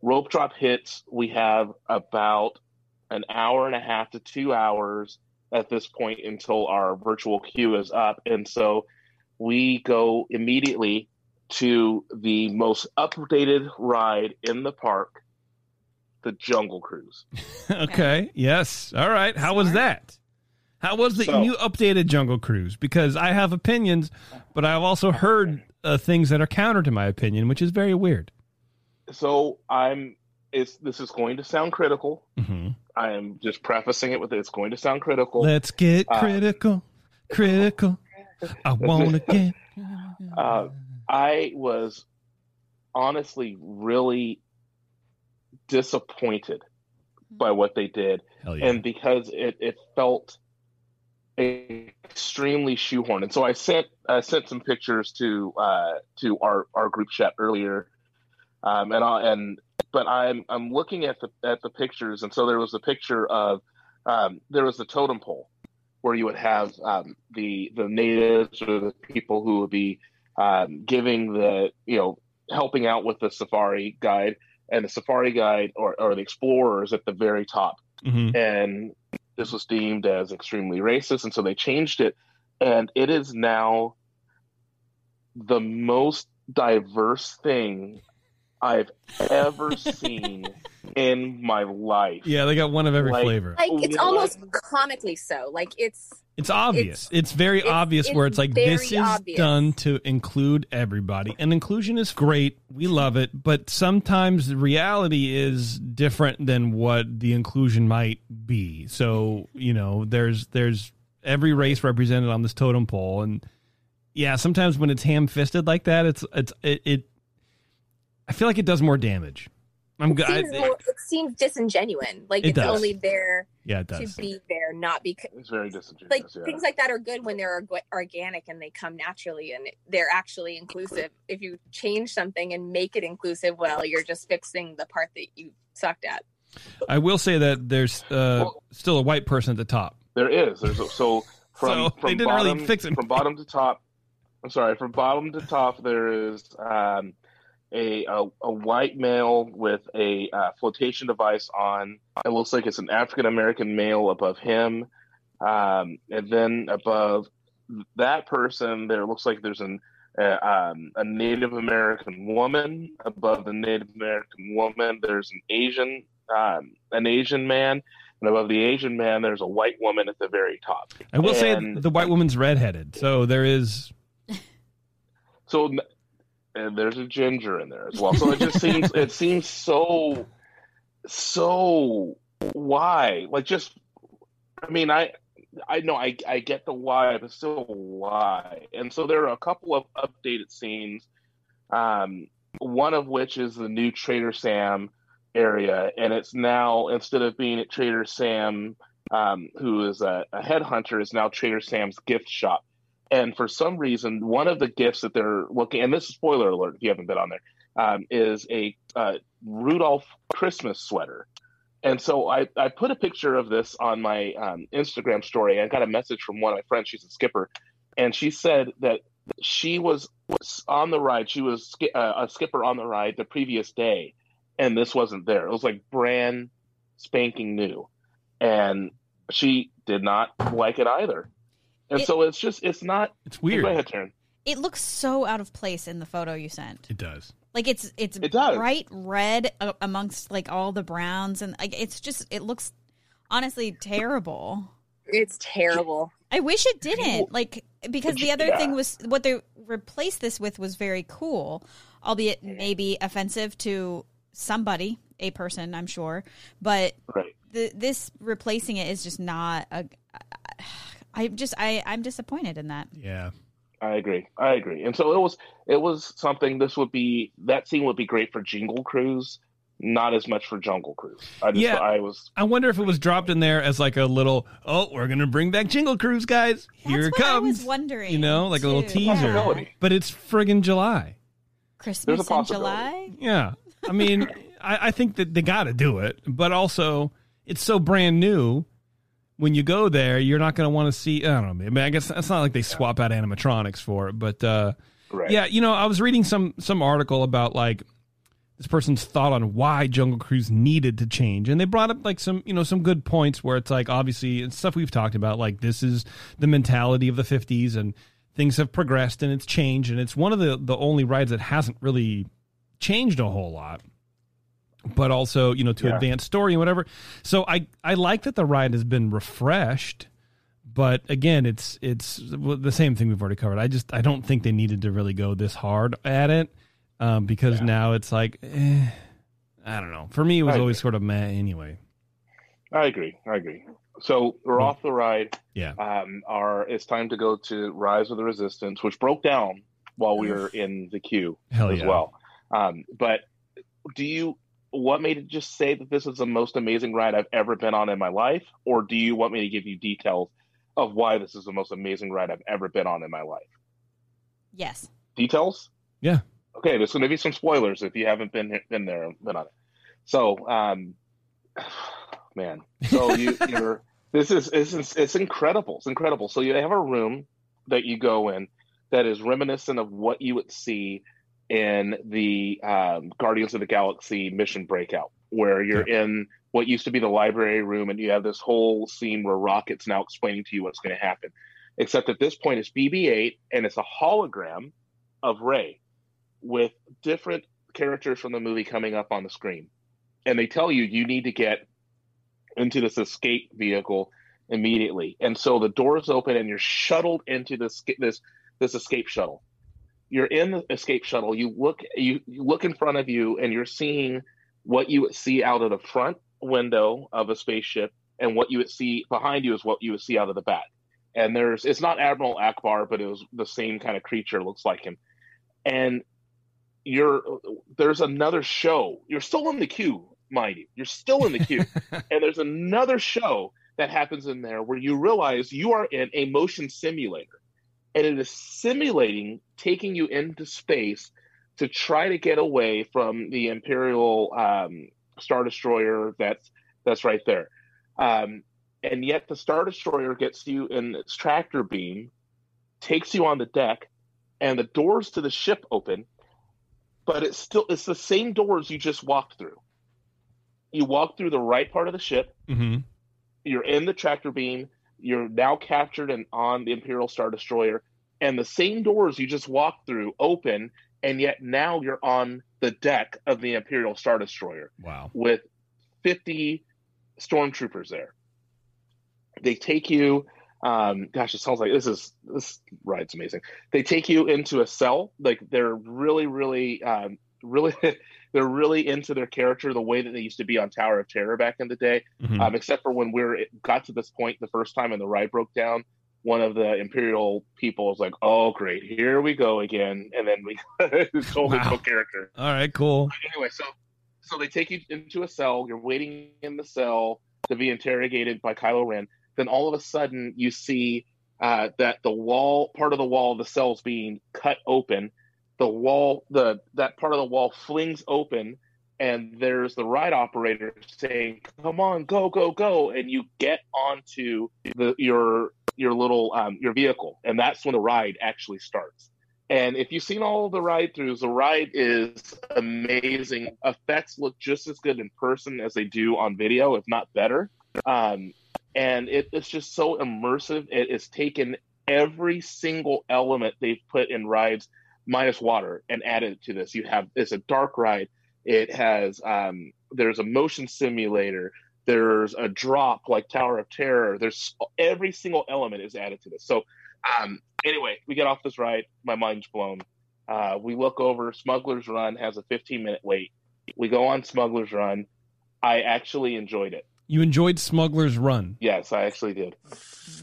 Rope drop hits. We have about an hour and a half to two hours at this point until our virtual queue is up, and so we go immediately to the most updated ride in the park, the Jungle Cruise. okay. Yes. All right. How was that? How was the So- new updated Jungle Cruise? Because I have opinions, but I've also heard uh, things that are counter to my opinion, which is very weird. So I'm. It's this is going to sound critical. hmm I am just prefacing it with it's going to sound critical. Let's get Uh, critical. Critical. I want to get. Uh, I was honestly really disappointed by what they did, yeah. and because it, it felt extremely shoehorned. And so I sent I sent some pictures to uh, to our, our group chat earlier, um, and I, and but I'm I'm looking at the at the pictures, and so there was a picture of um, there was a totem pole where you would have um, the the natives or the people who would be um, giving the you know helping out with the safari guide. And the safari guide or, or the explorers at the very top. Mhm. and this was deemed as extremely racist. And so they changed it. And it is now the most diverse thing i've ever seen in my life Yeah, they got one of every Like- flavor. Like it's What? almost comically so. Like it's It's obvious. It's, very it's- obvious where it's it's like very this is obvious. done to include everybody. And inclusion is great. We love it, but sometimes the reality is different than what the inclusion might be. So, you know, there's there's every race represented on this totem pole and yeah, sometimes when it's ham-fisted like that, it's it's it, it I feel like it does more damage. I'm it good. seems, more, it seems disingenuous. Like It it's does. only there Yeah, it does. to be there, not because it's very disingenuous like yeah. things like that are good when they're organic and they come naturally and they're actually inclusive. If you change something and make it inclusive, well, you're just fixing the part that you sucked at. I will say that there's uh, Well- still a white person at the top. There is. There's a, so from So, from they didn't really bottom fix it. from bottom to top. I'm sorry. From bottom to top, there is um, a, a a white male with a uh, flotation device on. It looks like it's an African American male above him, um, and then above that person, there looks like there's an uh, um, a Native American woman. Above the Native American woman, there's an Asian um, an Asian man, and above the Asian man, there's a white woman at the very top. I will say the white woman's redheaded, so there is. So, and there's a ginger in there as well. So it just seems it seems so so why like just I mean I I know I I get the why, but still why. And so there are a couple of updated scenes. Um, one of which is the new Trader Sam area, and it's now instead of being at Trader Sam, um, who is a, a headhunter, is now Trader Sam's gift shop. And for some reason, one of the gifts that they're looking, and this is spoiler alert if you haven't been on there, um, is a uh, Rudolph Christmas sweater. And so I, I put a picture of this on my um, Instagram story. I got a message from one of my friends. She's a skipper, and she said that she was on the ride. She was uh, a skipper on the ride the previous day, and this wasn't there. It was like brand spanking new, and she did not like it either. And It- so it's just it's not. It's weird. Go ahead, Taryn. It looks so out of place in the photo you sent. It does. Like it's it's It does. bright red amongst like all the browns and like it's just it looks honestly terrible. It's terrible. I wish it didn't. Like because the other Yeah. thing was what they replaced this with was very cool, albeit mm-hmm. maybe offensive to somebody, a person, I'm sure. But Right. the, this replacing it is just not a. I just I I'm disappointed in that. Yeah. I agree. I agree. And so it was it was something this would be that scene would be great for Jingle Cruise, not as much for Jungle Cruise. I just Yeah. I was I wonder if it was dropped in there as like a little, oh, we're gonna bring back Jingle Cruise, guys. Here That's it what I comes. was wondering. You know, like a little teaser. Possibility. But it's friggin' July. Christmas in. July. Yeah. I mean, I, I think that they got to do it, but also it's so brand new. When you go there, you're not going to want to see. I don't know. I mean, I guess it's not like they swap out animatronics for it, but uh, right. yeah, you know, I was reading some some article about like this person's thought on why Jungle Cruise needed to change, and they brought up like some you know some good points where it's like obviously it's stuff we've talked about, like this is the mentality of the '50s, and things have progressed and it's changed, and it's one of the the only rides that hasn't really changed a whole lot but also you know to Yeah. advance story and whatever so i i like that the ride has been refreshed but again it's it's the same thing we've already covered i just i don't think they needed to really go this hard at it um, because Yeah. now it's like eh, i don't know for me it was I always sort of meh anyway I agree. I agree. So we're Well, off the ride. yeah Um, our it's time to go to Rise of the Resistance, which broke down while we were in the queue hell as well. Um, but do you what made it just say that this is the most amazing ride I've ever been on in my life, or do you want me to give you details of why this is the most amazing ride I've ever been on in my life? Yes. Details? Yeah. Okay, there's going to be some spoilers if you haven't been been there been on it. So, um, man, so you you're this is it's it's incredible. It's incredible. So you have a room that you go in that is reminiscent of what you would see in the um, Guardians of the Galaxy mission breakout, where you're in what used to be the library room, and you have this whole scene where Rocket's now explaining to you what's going to happen. Except at this point, it's BB-8, and it's a hologram of Rey with different characters from the movie coming up on the screen, and they tell you you need to get into this escape vehicle immediately. And so the doors open, and you're shuttled into this this this escape shuttle you're in the escape shuttle you look you, you look in front of you and you're seeing what you would see out of the front window of a spaceship and what you would see behind you is what you would see out of the back. And there's it's not admiral Ackbar but it was the same kind of creature looks like him. And you're there's another show. You're still in the queue mind you. You're still in the queue. And there's another show that happens in there where you realize you are in a motion simulator and it is simulating taking you into space to try to get away from the imperial um, star destroyer that's that's right there. Um, and yet the star destroyer gets you in its tractor beam takes you on the deck and the doors to the ship open but it's still it's the same doors you just walked through. You walk through the right part of the ship. Hmm you're in the tractor beam you're now captured and on the imperial star destroyer and the same doors you just walked through open and yet now you're on the deck of the imperial star destroyer wow with 50 stormtroopers there. They take you. Um, gosh, it sounds like this is this ride's amazing. They take you into a cell. Like they're really, really, um, really, they're really into their character the way that they used to be on Tower of Terror back in the day. Mhm. Um, except for when we are got to this point the first time and the ride broke down, one of the Imperial people was like, "Oh, great, here we go again," and then we totally Wow. character. All right, cool. Anyway, so so they take you into a cell. You're waiting in the cell to be interrogated by Kylo Ren. Then all of a sudden, you see uh, that the wall, part of the wall of the cell, is being cut open. The wall, the that part of the wall flings open, and there's the ride operator saying, "Come on, go, go, go!" And you get onto the your your little um, your vehicle, and that's when the ride actually starts. And if you've seen all the ride throughs, the ride is amazing. Effects look just as good in person as they do on video, if not better. Um, and it, it's just so immersive. It has taken every single element they've put in rides, minus water, and added it to this. You have it's a dark ride. It has um, there's a motion simulator. There's a drop like Tower of Terror. There's every single element is added to this. So um, anyway, we get off this ride. My mind's blown. Uh, we look over. Smuggler's Run has a 15 minute wait. We go on Smuggler's Run. I actually enjoyed it. You enjoyed Smuggler's Run. Yes, I actually did.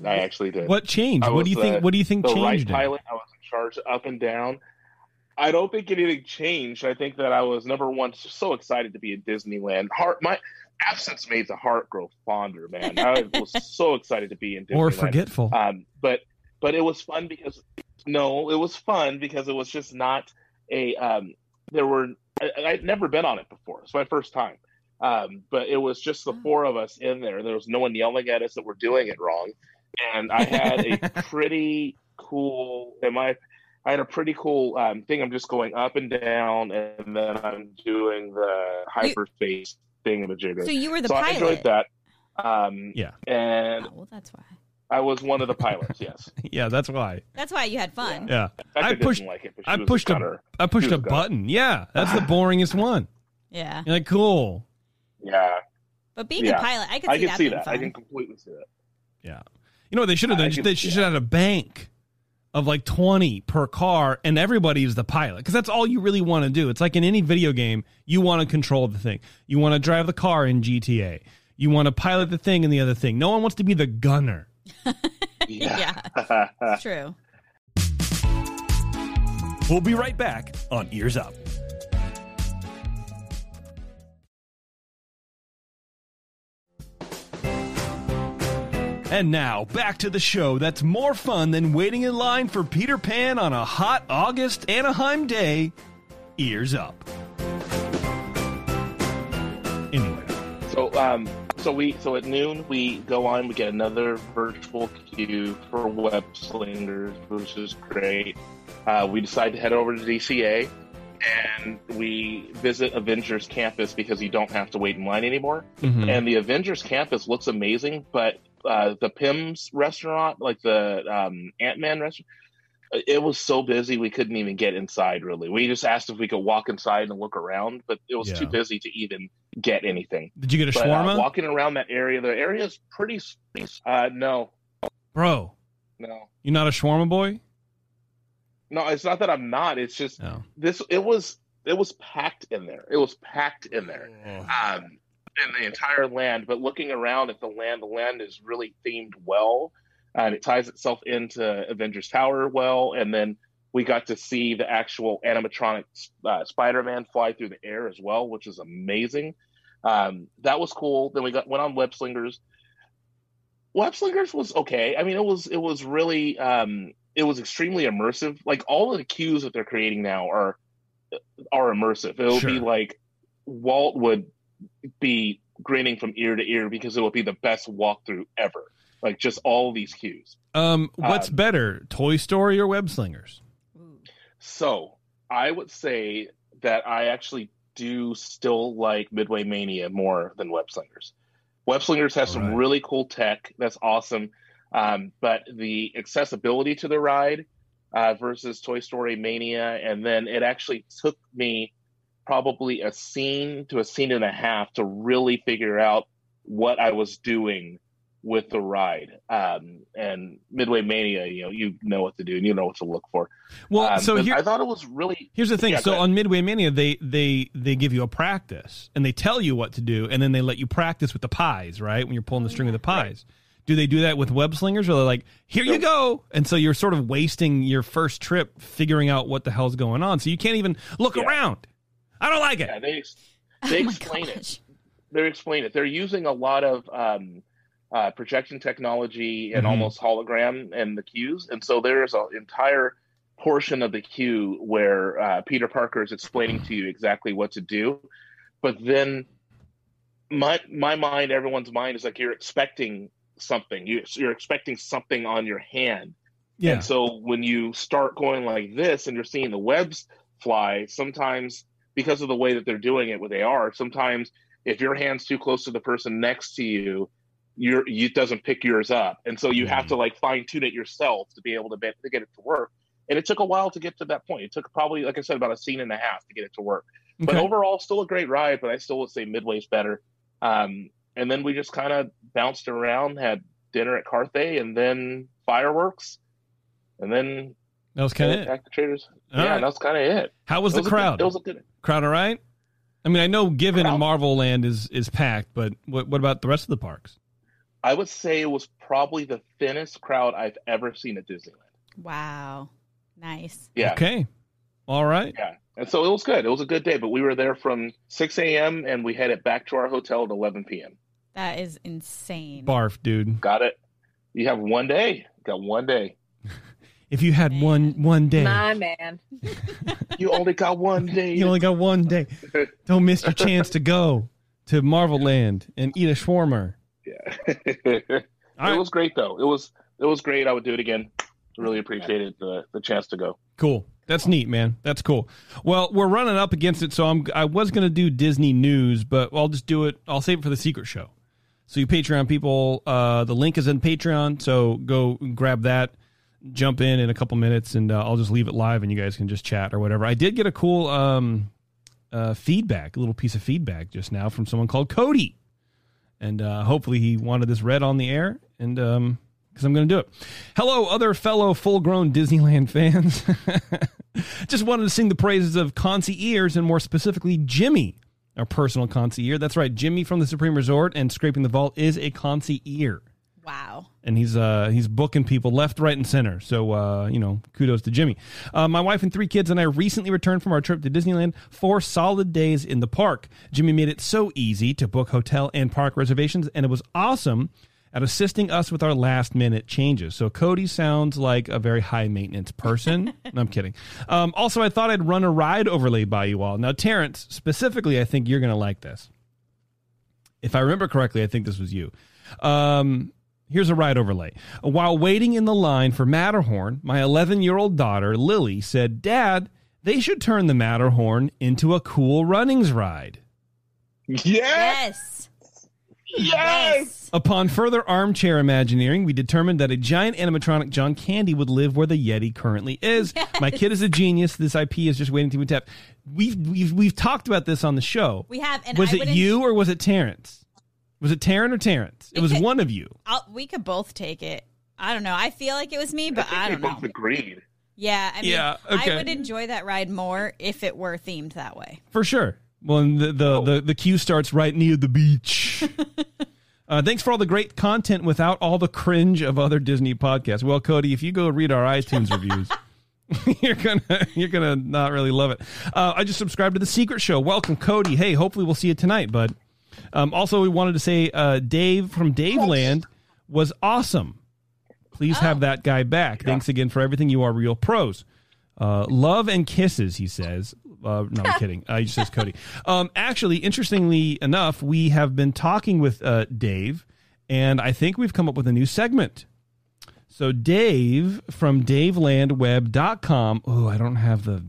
I actually did. What changed? What do you think? uh, What do you think right changed? pilot? I was in charge up and down. I don't think anything changed. I think that I was number one, so excited to be in Disneyland. Heart, my absence made the heart grow fonder, man. I was so excited to be in Disneyland. Or forgetful? Um, but but it was fun because no, it was fun because it was just not a. Um, there were I, I'd never been on it before. It's my first time. Um, but it was just the four of us in there. There was no one yelling at us that we're doing it wrong, and I had a pretty cool. Am I? I had a pretty cool um, thing. I'm just going up and down, and then I'm doing the hyperspace thing of a jigger. So you were the so I enjoyed that. Um, Yeah. and Oh, well, that's why. I was one of the pilots. Yes, yeah, that's why. That's why you had fun. Yeah, In fact, I I, pushed. like it. But I pushed a, a. gunner. I pushed a a button. Yeah, that's the boringest one. Yeah. You're like, cool. Yeah, But being Yeah. a pilot, I could see I can that see being that. fun. I can completely see that. Yeah. You know what they should have done? can- They should have had a bank of like 20 per car and everybody is the pilot because that's all you really want to do. It's like in any video game, you want to control the thing. You want to drive the car in GTA. You want to pilot the thing and the other thing. No one wants to be the gunner. yeah, it's true. We'll be right back on Ears Up. And now, back to the show that's more fun than waiting in line for Peter Pan on a hot August Anaheim day. Ears Up. Anyway, So, um, so we so at noon we go on. We get another virtual queue for web slingers, which is great. Uh, we decide to head over to DCA and we visit Avengers Campus because you don't have to wait in line anymore. mhm. And the Avengers Campus looks amazing, but uh, the Pym's restaurant, like the um, Ant Man restaurant, it was so busy we couldn't even get inside. Really, we just asked if we could walk inside and look around, but it was Yeah. too busy to even get anything. did you get a But uh, walking around that area, the area is pretty. Uh, no, Bro, no, You're not a shawarma boy? no. It's not that I'm not. It's just No. this. It was. It was packed in there. It was packed in there. um, in the entire land. But looking around at the land, the land is really themed well, and it ties itself into Avengers Tower well. And then we got to see the actual animatronic uh, Spider-Man fly through the air as well, which is amazing. Um, that was cool. Then we got went on Web Slingers. Web Slingers was okay. I mean, it was it was really um, it was extremely immersive. Like all of the cues that they're creating now are are immersive. It'll be like Walt would be grinning from ear to ear because it will be the best walkthrough ever. Like just all these cues. Um, what's Um, better, Toy Story or Web Slingers? So I would say that I actually do still like Midway Mania more than Web Slingers. Web Slingers has some really cool tech that's awesome, um, but the accessibility to the ride uh, versus Toy Story Mania, and then it actually took me probably a scene to a scene and a half to really figure out what I was doing with the ride. Um, and Midway Mania, you know, you know what to do and you know what to look for. Well, Um, so here, I thought it was really here's the thing. Yeah, so on Midway Mania, they they they give you a practice and they tell you what to do, and then they let you practice with the pies, right? When you're pulling the string of the pies. Do they do that with web slingers, or they're like, "Here you go," and so you're sort of wasting your first trip figuring out what the hell's going on, so you can't even look Yeah. around. I don't like it. yeah, they ex- they oh my explain it. They explain it. They're using a lot of um, uh, projection technology and Mhm. almost hologram and the cues, and so there's an entire portion of the cue where uh, Peter Parker is explaining to you exactly what to do, but then my my mind, everyone's mind is like you're expecting something. You, you're expecting something on your hand. Yeah, And so when you start going like this and you're seeing the webs fly, sometimes because of the way that they're doing it with AR, sometimes if your hand's too close to the person next to you, your it doesn't pick yours up, and so you have to like fine tune it yourself to be able to, be, to get it to work. And it took a while to get to that point. It took probably, like I said, about a scene and a half to get it to work. But overall, still a great ride. But I still would say Midway's better. Um, and then we just kind of bounced around, had dinner at Carthay, and then fireworks, and then that was kind of it. back to Traders. All yeah, right. was kind of it. How was It the a good- crowd? it was a good. crowd all right? I mean, I know Given and Marvel Land is is packed, but what what about the rest of the parks? I would say it was probably the thinnest crowd I've ever seen at Disneyland. Wow. Nice. Yeah, Okay, all right. yeah. And so it was good. It was a good day. But we were there from 6 a.m. and we headed back to our hotel at 11 p.m. That is insane. Barf, dude. Got it. You have one day. Got one day. If you had one one day, My man. You only got one day. you only got one day. Don't miss your chance to go to Marvel Land and eat a shawarma. yeah. All right. It was great though. It was it was great. I would do it again. Really appreciated the the chance to go. Cool. That's neat, man. That's cool. Well, we're running up against it, so I'm. I was going to do Disney news, but I'll just do it. I'll save it for the secret show. So you Patreon people, uh, the link is in Patreon. So go grab that. Jump in in a couple minutes, and uh, I'll just leave it live, and you guys can just chat or whatever. I did get a cool um, uh, feedback, a little piece of feedback just now from someone called Cody, and uh, hopefully he wanted this read on the air, and um, because I'm going to do it. Hello, other fellow full-grown Disneyland fans. Just wanted to sing the praises of concierge and more specifically Jimmy, our personal concierge. That's right, Jimmy from the Supreme Resort and Scraping the Vault is a concierge. Wow. And he's uh he's booking people left, right, and center. So uh, you know, kudos to Jimmy. Uh, my wife and three kids and I recently returned from our trip to Disneyland. Four solid days in the park. Jimmy made it so easy to book hotel and park reservations, and it was awesome at assisting us with our last minute changes. So Cody sounds like a very high maintenance person. no, I'm kidding. Um, also, I thought I'd run a ride overlay by you all. Now, Terrence, specifically, I think you're going to like this. If I remember correctly, I think this was you. Um, here's a ride overlay. While waiting in the line for Matterhorn, my 11 year old daughter, Lily, said, Dad, they should turn the Matterhorn into a cool runnings ride. Yeah. Yes. Yes. Upon further armchair imagineering, we determined that a giant animatronic John Candy would live where the Yeti currently is. My kid is a genius. This IP is just waiting to be tapped. We've we've we've talked about this on the show. We have. And was I it you or was it Terrence? Was it Taryn or Terrence? It It was could- one of you. I'll, we could both take it. I don't know. I feel like it was me, but I, I don't we both know. agreed. Yeah. I mean, Yeah, okay. I would enjoy that ride more if it were themed that way. For sure. Well, and the the, the the queue starts right near the beach. uh, thanks for all the great content without all the cringe of other Disney podcasts. Well, Cody, if you go read our iTunes reviews, you're gonna you're gonna not really love it. Uh, I just subscribed to the Secret Show. Welcome, Cody. Hey, hopefully we'll see you tonight, bud. Um, also, we wanted to say uh, Dave from Daveland was awesome. Please have that guy back. Thanks again for everything. You are real pros. Uh, love and kisses, he says. Uh, no, I'm kidding. Uh, he says Cody. Um, actually, interestingly enough, we have been talking with uh, Dave, and I think we've come up with a new segment. So, Dave from DaveLandWeb.com. Oh, I don't have the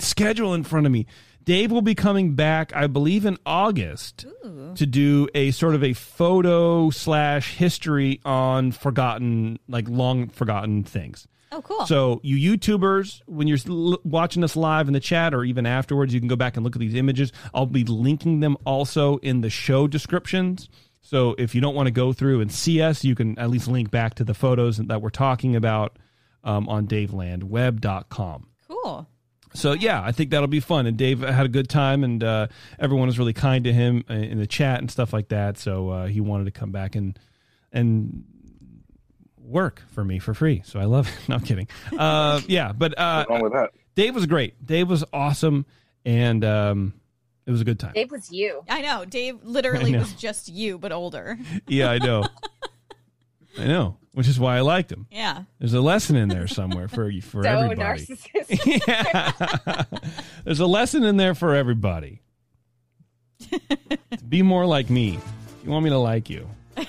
schedule in front of me. Dave will be coming back, I believe, in August to do a sort of a photo slash history on forgotten, like long forgotten things. Oh, cool. So, you YouTubers, when you're l- watching us live in the chat or even afterwards, you can go back and look at these images. I'll be linking them also in the show descriptions. So if you don't want to go through and see us, you can at least link back to the photos that we're talking about um, on davelandweb.com. Cool. So yeah, I think that'll be fun. And Dave had a good time, and uh, everyone was really kind to him in the chat and stuff like that. So uh, he wanted to come back and and work for me for free. So I love it. No, I'm kidding. Uh, yeah, but uh, What's wrong with that? Dave was great. Dave was awesome, and um, it was a good time. Dave was you. I know. Dave literally I know. was just you, but older. Yeah, I know. I know, which is why I liked him. Yeah. There's a lesson in there somewhere for for So everybody. yeah. There's a lesson in there for everybody. Be more like me. You want me to like you? I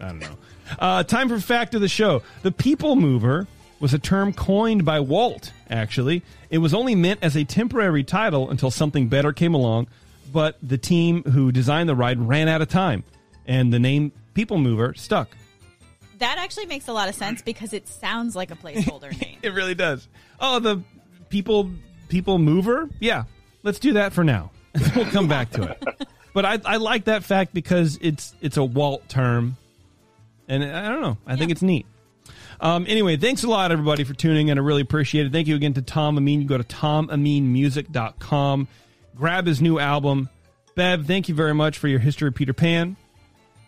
don't know. Uh, time for fact of the show. The people mover was a term coined by Walt, actually. It was only meant as a temporary title until something better came along, but the team who designed the ride ran out of time, and the name People Mover stuck. That actually makes a lot of sense because it sounds like a placeholder name. It really does. Oh, the people people mover? Yeah. Let's do that for now. we'll come back to it. But I, I like that fact because it's it's a Walt term. And I don't know. I think it's neat. Um, anyway, thanks a lot, everybody, for tuning in. I really appreciate it. Thank you again to Tom Amin. You go to tomaminmusic.com. Grab his new album. Bev, thank you very much for your history of Peter Pan.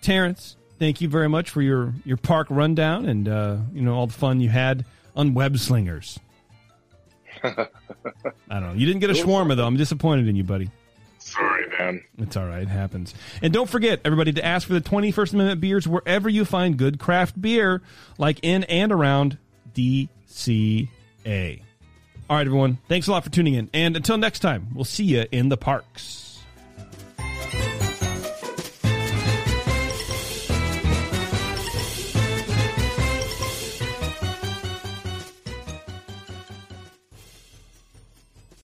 Terrence, thank you very much for your, your park rundown and uh, you know all the fun you had on Web Slingers. I don't know. You didn't get a shawarma though. I'm disappointed in you, buddy. Sorry, man. It's all right. It happens. And don't forget, everybody, to ask for the 21st Amendment beers wherever you find good craft beer, like in and around DCA. All right, everyone. Thanks a lot for tuning in. And until next time, we'll see you in the parks.